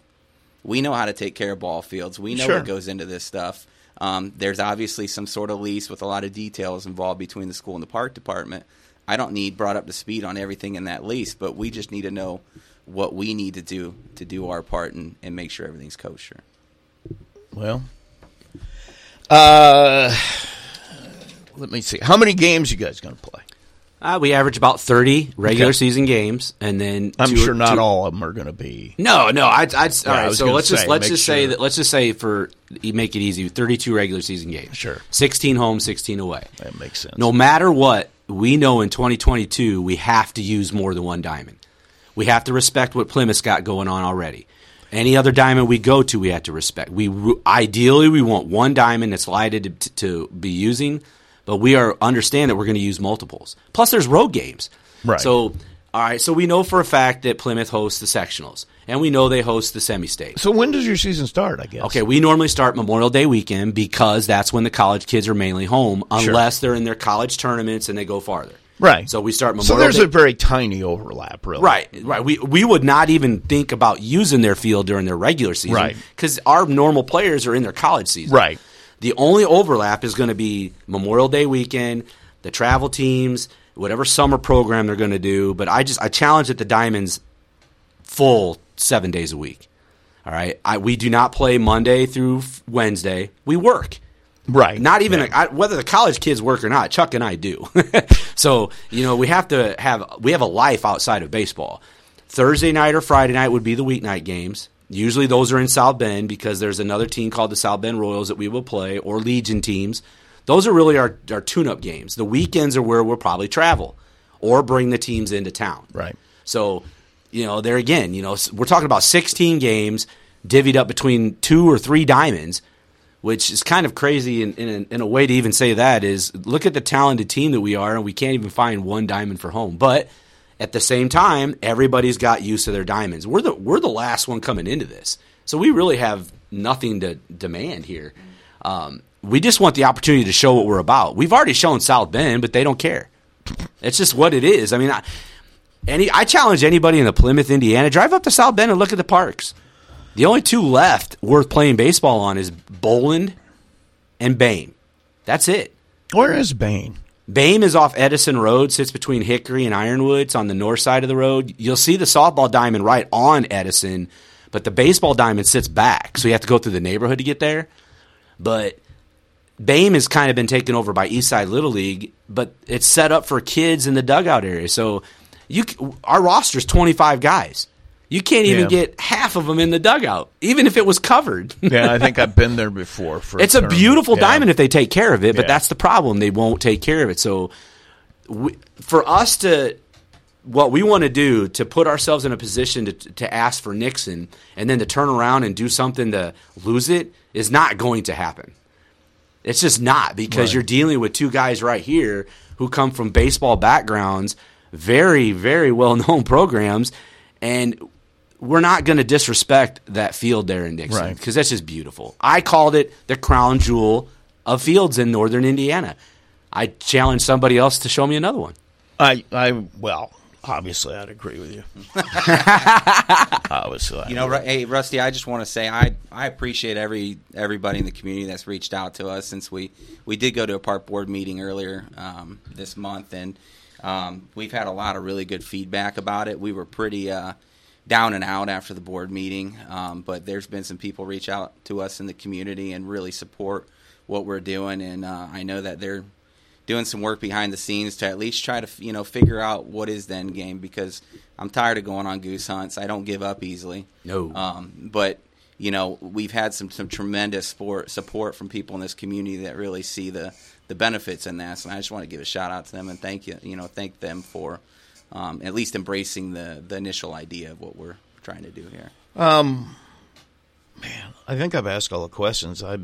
We know how to take care of ball fields. We know Sure. what goes into this stuff. Um, there's obviously some sort of lease with a lot of details involved between the school and the park department. I don't need brought up to speed on everything in that lease, but we just need to know what we need to do to do our part and, and make sure everything's kosher. Well, uh, let me see. How many games you guys going to play? Uh, we average about 30 regular Okay. season games, and then I'm two- sure not two- all of them are going to be. No, no. I'd, I'd Yeah, all I So let's just say, let's make just say that let's just say for make it easy, 32 regular season games. Sure. 16 home, 16 away. That makes sense. No matter what, we know in 2022 we have to use more than one diamond. We have to respect what Plymouth's got going on already. Any other diamond we go to, we have to respect. We ideally we want one diamond that's lighted to, to be using, but we are understand that we're going to use multiples. Plus, there's road games. Right. So, all right. So we know for a fact that Plymouth hosts the sectionals, and we know they host the semi-state. So when does your season start? I guess. Okay, we normally start Memorial Day weekend because that's when the college kids are mainly home, Sure. unless they're in their college tournaments and they go farther. Right. So we start Memorial So there's Day. a very tiny overlap, really. Right, right. We we would not even think about using their field during their regular season, Right. Because our normal players are in their college season, Right. The only overlap is going to be Memorial Day weekend, the travel teams, whatever summer program they're going to do. But I just I challenge that the Diamonds full seven days a week. All right, I, we do not play Monday through Wednesday. We work. Right. Not even I, whether the college kids work or not. Chuck and I do. so you know we have to have we have a life outside of baseball. Thursday night or Friday night would be the weeknight games. Usually those are in South Bend because there's another team called the South Bend Royals that we will play or Legion teams. Those are really our, our tune-up games. The weekends are where we'll probably travel or bring the teams into town. Right. So, you know, there again, you know, we're talking about 16 games divvied up between two or three diamonds, which is kind of crazy in, in, in a way to even say that is look at the talented team that we are, and we can't even find one diamond for home. But at the same time, everybody's got use of their diamonds. We're the we're the last one coming into this, so we really have nothing to demand here. Um, we just want the opportunity to show what we're about. We've already shown South Bend, but they don't care. It's just what it is. I mean, I, any I challenge anybody in the Plymouth, Indiana, drive up to South Bend and look at the parks. The only two left worth playing baseball on is Boland and Bain. That's it. Where is Bain? Bame is off Edison Road, sits between Hickory and Ironwood. It's on the north side of the road. You'll see the softball diamond right on Edison, but the baseball diamond sits back, so you have to go through the neighborhood to get there. But Bame has kind of been taken over by Eastside Little League, but it's set up for kids in the dugout area. So you, our roster's 25 guys. You can't even Yeah. get half of them in the dugout, even if it was covered. Yeah, I think I've been there before. For it's a tournament. beautiful Yeah. diamond if they take care of it, but Yeah. that's the problem. They won't take care of it. So, we, for us to, what we want to do to put ourselves in a position to, to ask for Nixon and then to turn around and do something to lose it is not going to happen. It's just not because Right. you're dealing with two guys right here who come from baseball backgrounds, very, very well known programs, and we're not going to disrespect that field there in Nixon Right. because that's just beautiful. I called it the crown jewel of fields in northern Indiana. I challenge somebody else to show me another one. I, I, well, Obviously, I'd agree with you. Obviously, I You know, hey Rusty, I just want to say I I appreciate every everybody in the community that's reached out to us since we we did go to a park board meeting earlier um, this month, and um, we've had a lot of really good feedback about it. We were pretty uh, down and out after the board meeting, um, but there's been some people reach out to us in the community and really support what we're doing, and uh, I know that they're doing some work behind the scenes to at least try to you know figure out what is the end game because I'm tired of going on goose hunts. I don't give up easily. No. Um, but you know we've had some some tremendous support support from people in this community that really see the the benefits in this, and I just want to give a shout out to them and thank you you know thank them for um, at least embracing the the initial idea of what we're trying to do here. Um, man, I think I've asked all the questions. I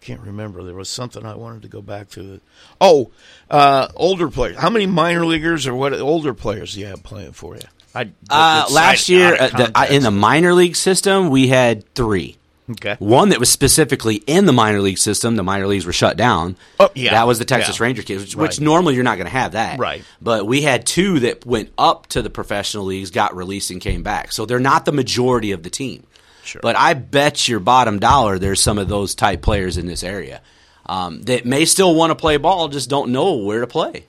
can't remember. There was something I wanted to go back to. Oh, uh, older players. How many minor leaguers or what older players do you have playing for you? I Uh, last out year, uh, the, uh, in the minor league system, we had three. Okay. One that was specifically in the minor league system. The minor leagues were shut down. Oh, yeah. That was the Texas Yeah. Ranger kids, which, Right. which normally you're not going to have that. Right. But we had two that went up to the professional leagues, got released, and came back. So they're not the majority of the team. Sure. But I bet your bottom dollar there's some of those type players in this area um, that may still want to play ball, just don't know where to play.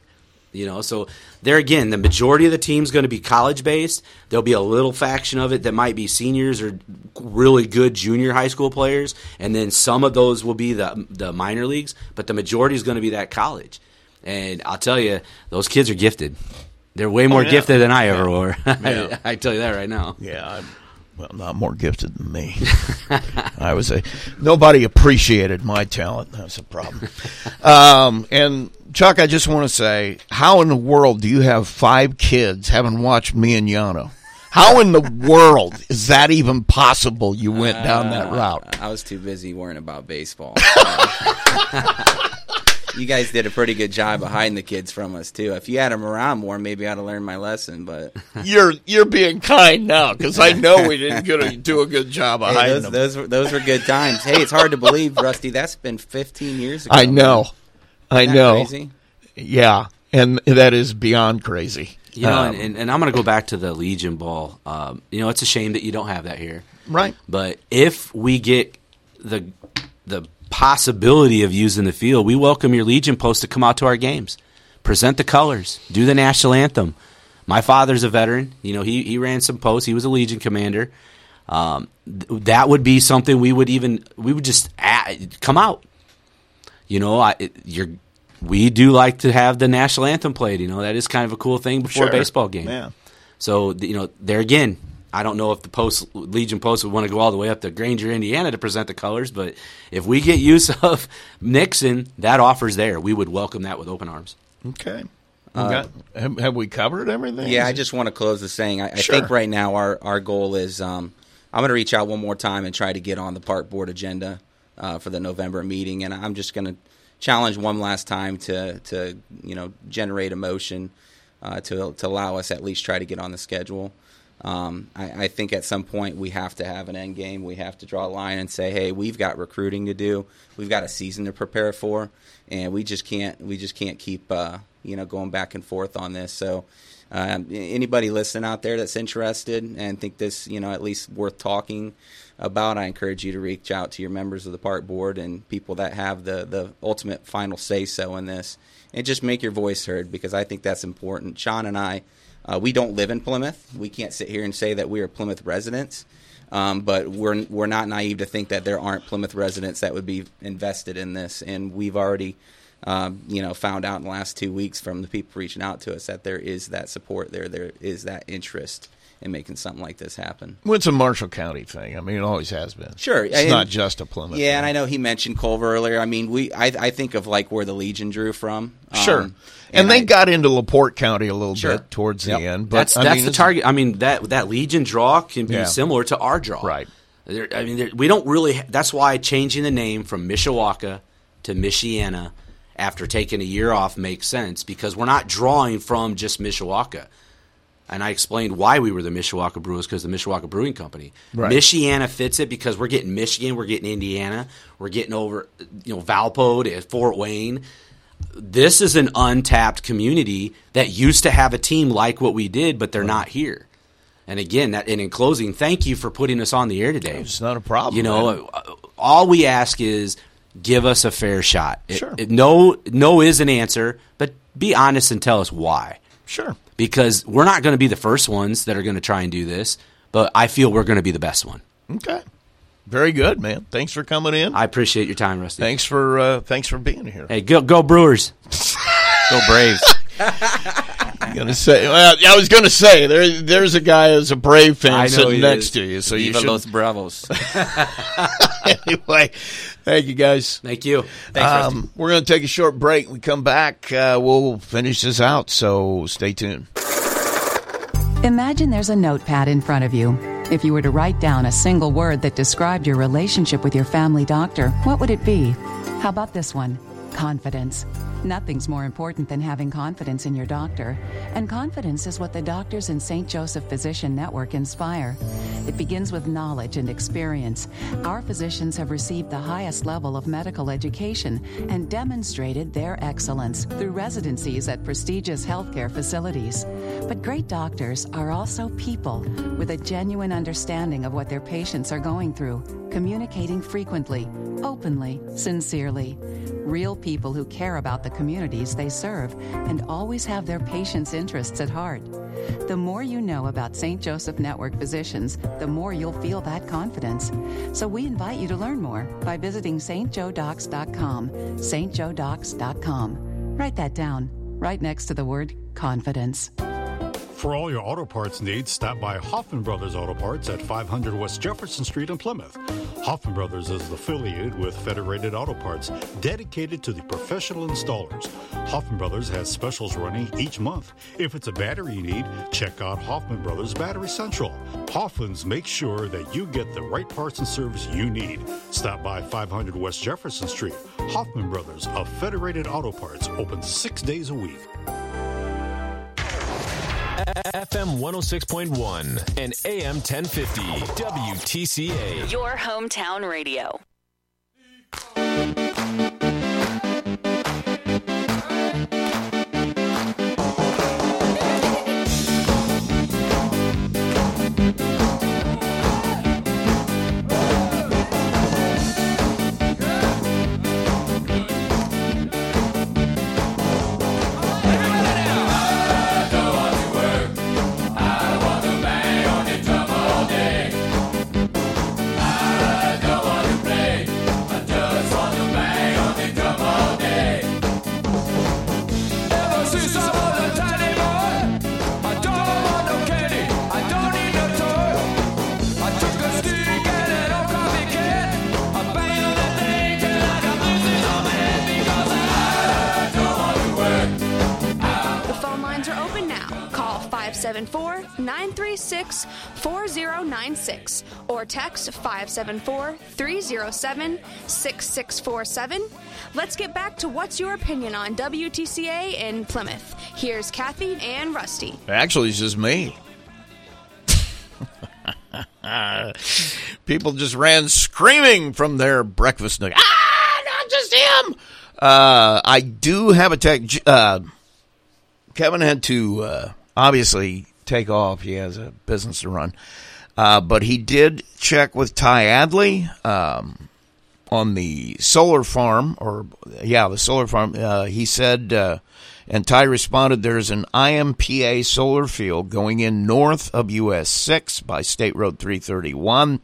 You know, so there again, the majority of the team's going to be college based. There'll be a little faction of it that might be seniors or really good junior high school players, and then some of those will be the the minor leagues. But the majority is going to be that college. And I'll tell you, those kids are gifted. They're way oh, more yeah. gifted than I ever were. Yeah. I tell you that right now. Yeah, I'm well, not more gifted than me. I was a nobody appreciated my talent. That's a problem. Um, and Chuck, I just want to say, how in the world do you have five kids having watched me and Yano? How in the world is that even possible? You went down that Uh, route. I was too busy worrying about baseball. you guys did a pretty good job of hiding the kids from us too. If you had them around more, maybe I'd have learned my lesson. But You're you're being kind now because I know we didn't get a, do a good job of Hey, hiding those, them. those were those were good times. Hey, it's hard to believe, Rusty. That's been 15 years ago. I know, I know. crazy? Yeah, and that is beyond crazy. You know, Um, and, and, and I'm going to go back to the Legion Ball. Um, you know, it's a shame that you don't have that here. Right. But if we get the the possibility of using the field, we welcome your Legion post to come out to our games, present the colors, do the national anthem. My father's a veteran. You know, he he ran some posts. He was a Legion commander. Um, th- that would be something we would even we would just add, come out. You know, I you're we do like to have the national anthem played. You know, that is kind of a cool thing before Sure. a baseball game. Yeah. So you know, there again, I don't know if the post Legion Post would want to go all the way up to Granger, Indiana, to present the colors, but if we get use of Nixon, that offer's there. We would welcome that with open arms. Okay. Uh, got- have, have we covered everything? Yeah, I just want to close the saying. I, I think right now our, our goal is um, I'm going to reach out one more time and try to get on the park board agenda uh, for the November meeting, and I'm just going to challenge one last time to to you know generate a motion uh, to to allow us at least try to get on the schedule. Um, I, I think at some point we have to have an end game. We have to draw a line and say, "Hey, we've got recruiting to do. We've got a season to prepare for, and we just can't. We just can't keep uh, you know going back and forth on this." So, um, anybody listening out there that's interested and think this, you know, at least worth talking about, I encourage you to reach out to your members of the park board and people that have the the ultimate final say so in this, and just make your voice heard because I think that's important. Sean and I, uh, we don't live in Plymouth. We can't sit here and say that we are Plymouth residents. Um, but we're we're not naive to think that there aren't Plymouth residents that would be invested in this, and we've already, um, you know, found out in the last two weeks from the people reaching out to us that there is that support there, there is that interest in making something like this happen. Well, it's a Marshall County thing. I mean, it always has been. Sure, It's and- not just a Plymouth. Yeah, and I know he mentioned Culver earlier. I mean, we I, I think of like where the Legion drew from. Sure. Um, and, they I- got into LaPorte County a little Sure. bit towards Yep. the end. But that's I that's mean, the target. I mean that that Legion draw can be Yeah. similar to our draw. Right. There, I mean, there, we don't really. That's why changing the name from Mishawaka to Michiana after taking a year off makes sense because we're not drawing from just Mishawaka. And I explained why we were the Mishawaka Brewers because the Mishawaka Brewing Company. Right. Michiana fits it because we're getting Michigan, we're getting Indiana, we're getting over, you know, Valpo to Fort Wayne. this is an untapped community that used to have a team like what we did, but they're not here. And again, that and in closing, thank you for putting us on the air today. It's not a problem. You know, man. uh, all we ask is give us a fair shot. It- Sure. it- no, no is an answer, but be honest and tell us why. Sure. Because we're not going to be the first ones that are going to try and do this, but I feel we're going to be the best one. Okay. Very good, man. Thanks for coming in. I appreciate your time, Rusty. Thanks for uh, thanks for being here. Hey, go go Brewers. Go Braves. gonna say, well, I was gonna say there there's a guy who's a Brave fan sitting next is. to you, so you Viva should. Los Bravos. anyway, thank you guys. Thank you. Thanks, Um, we're gonna take a short break. We come back, uh, we'll finish this out. So stay tuned. Imagine there's a notepad in front of you. If you were to write down a single word that described your relationship with your family doctor, what would it be? How about this one? Confidence. Nothing's more important than having confidence in your doctor. And confidence is what the doctors in St. Joseph Physician Network inspire. It begins with knowledge and experience. Our physicians have received the highest level of medical education and demonstrated their excellence through residencies at prestigious healthcare facilities. But great doctors are also people with a genuine understanding of what their patients are going through, communicating frequently, openly, sincerely. Real people who care about the communities they serve and always have their patients' interests at heart. The more you know about St. Joseph Network physicians, the more you'll feel that confidence. So we invite you to learn more by visiting stjoedocs.com, stjoedocs.com. Write that down right next to the word confidence. For all your auto parts needs, stop by Hoffman Brothers Auto Parts at 500 West Jefferson Street in Plymouth. Hoffman Brothers is affiliated with Federated Auto Parts, dedicated to the professional installers. Hoffman Brothers has specials running each month. If it's a battery you need, check out Hoffman Brothers Battery Central. Hoffman's makes sure that you get the right parts and service you need. Stop by 500 West Jefferson Street. Hoffman Brothers of Federated Auto Parts open six days a week. FM 106.1 and AM 1050 WTCA. Your hometown radio. 574 936 4096 or text 574 307 6647. Let's get back to what's your opinion on WTCA in Plymouth. Here's Kathy and Rusty. Actually, it's just me. People just ran screaming from their breakfast. Ah, not just him. Uh, I do have a tech. Uh, Kevin had to uh, obviously take off. He has a business to run. Uh, but he did check with Ty Adley um, on the solar farm, or yeah, the solar farm. Uh, he said, uh, and Ty responded, "There's an IMPA solar field going in north of US 6 by State Road 331."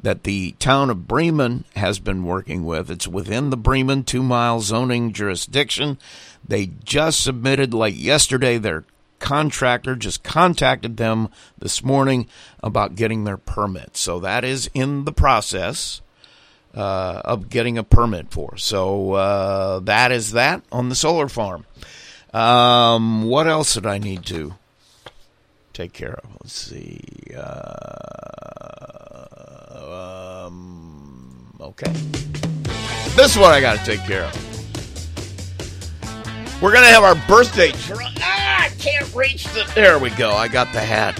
That the town of Bremen has been working with. It's within the Bremen two mile zoning jurisdiction. They just submitted, like yesterday, their contractor just contacted them this morning about getting their permit. So that is in the process uh, of getting a permit for. So uh, that is that on the solar farm. Um, what else did I need to take care of? Let's see. Uh, um, okay. This is what I got to take care of. We're going to have our birthday. Ah, I can't reach the. There we go. I got the hat.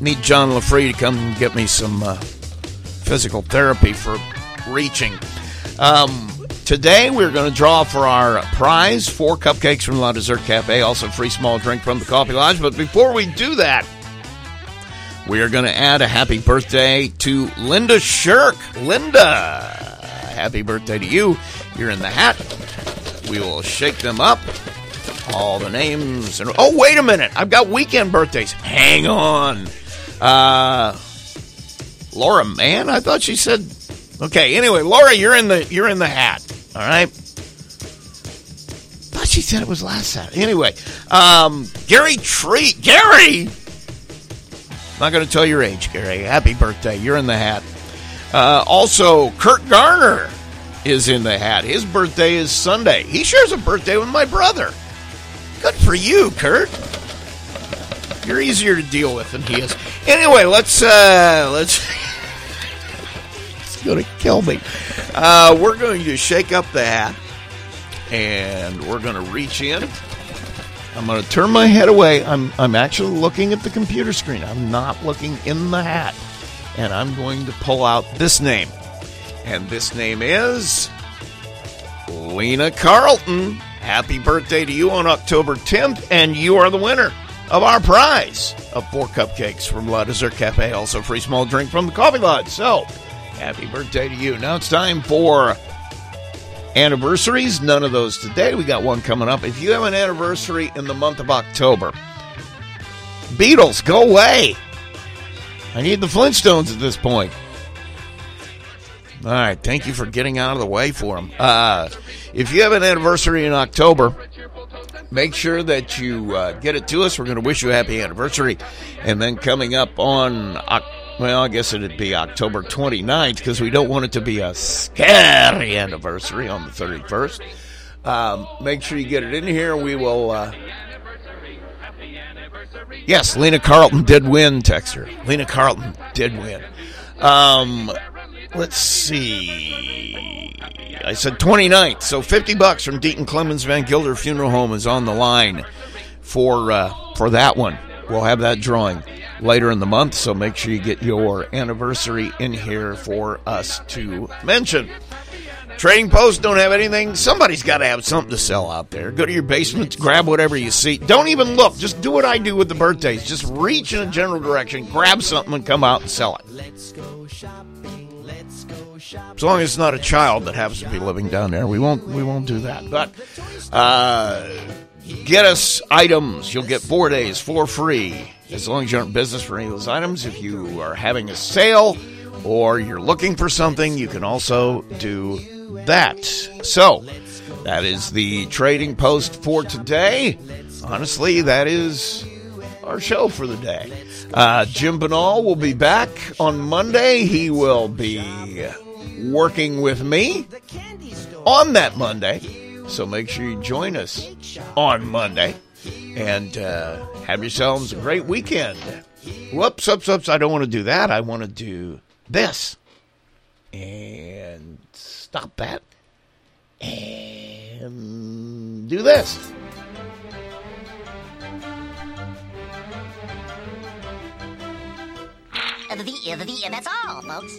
Need John LaFree to come get me some uh, physical therapy for reaching. Um, Today we're going to draw for our prize four cupcakes from La Dessert Cafe, also free small drink from the Coffee Lodge. But before we do that, we are going to add a happy birthday to Linda Shirk. Linda, happy birthday to you. You're in the hat. We will shake them up. All the names. And, oh, wait a minute. I've got weekend birthdays. Hang on. Uh, Laura, man, I thought she said. Okay, anyway, Laura, you're in the you're in the hat. All right. Thought she said it was last Saturday. Anyway, um, Gary Tree, Gary. Not going to tell your age, Gary. Happy birthday. You're in the hat. Uh, also, Kurt Garner is in the hat. His birthday is Sunday. He shares a birthday with my brother. Good for you, Kurt. You're easier to deal with than he is. Anyway, let's uh, let's. it's to kill me. Uh, we're going to shake up the hat, and we're to reach in. I'm to turn my head away. I'm I'm actually looking at the computer screen. I'm not looking in the hat, and I'm going to pull out this name, and this name is Lena Carlton. Happy birthday to you on October 10th, and you are the winner of our prize of four cupcakes from La Dessert Cafe, also free small drink from the Coffee Lodge. So, happy birthday to you. Now it's time for anniversaries. None of those today. We got one coming up. If you have an anniversary in the month of October, Beatles, go away. I need the Flintstones at this point. All right, thank you for getting out of the way for them. Uh, if you have an anniversary in October, make sure that you uh, get it to us. We're going to wish you a happy anniversary. And then coming up on, well, I guess it'd be October 29th because we don't want it to be a scary anniversary on the 31st. Um, make sure you get it in here. We will. Uh, yes, Lena Carlton did win, Texter. Lena Carlton did win. Um, let's see. I said 29th, so 50 bucks from Deaton Clemens Van Gilder Funeral Home is on the line for uh, for that one. We'll have that drawing later in the month, so make sure you get your anniversary in here for us to mention. Trading posts don't have anything. Somebody's got to have something to sell out there. Go to your basement, grab whatever you see. Don't even look. Just do what I do with the birthdays. Just reach in a general direction, grab something, and come out and sell it. As long as it's not a child that happens to be living down there, we won't we won't do that. But uh, get us items. You'll get four days for free as long as you're in business for any of those items. If you are having a sale or you're looking for something, you can also do that. So that is the trading post for today. Honestly, that is our show for the day. Uh, Jim Banal will be back on Monday. He will be working with me on that Monday. So make sure you join us on Monday and uh, have yourselves a great weekend. Whoops, whoops, whoops. I don't want to do that. I want to do this. And stop that. And do this. The, the, uh, that's all, folks.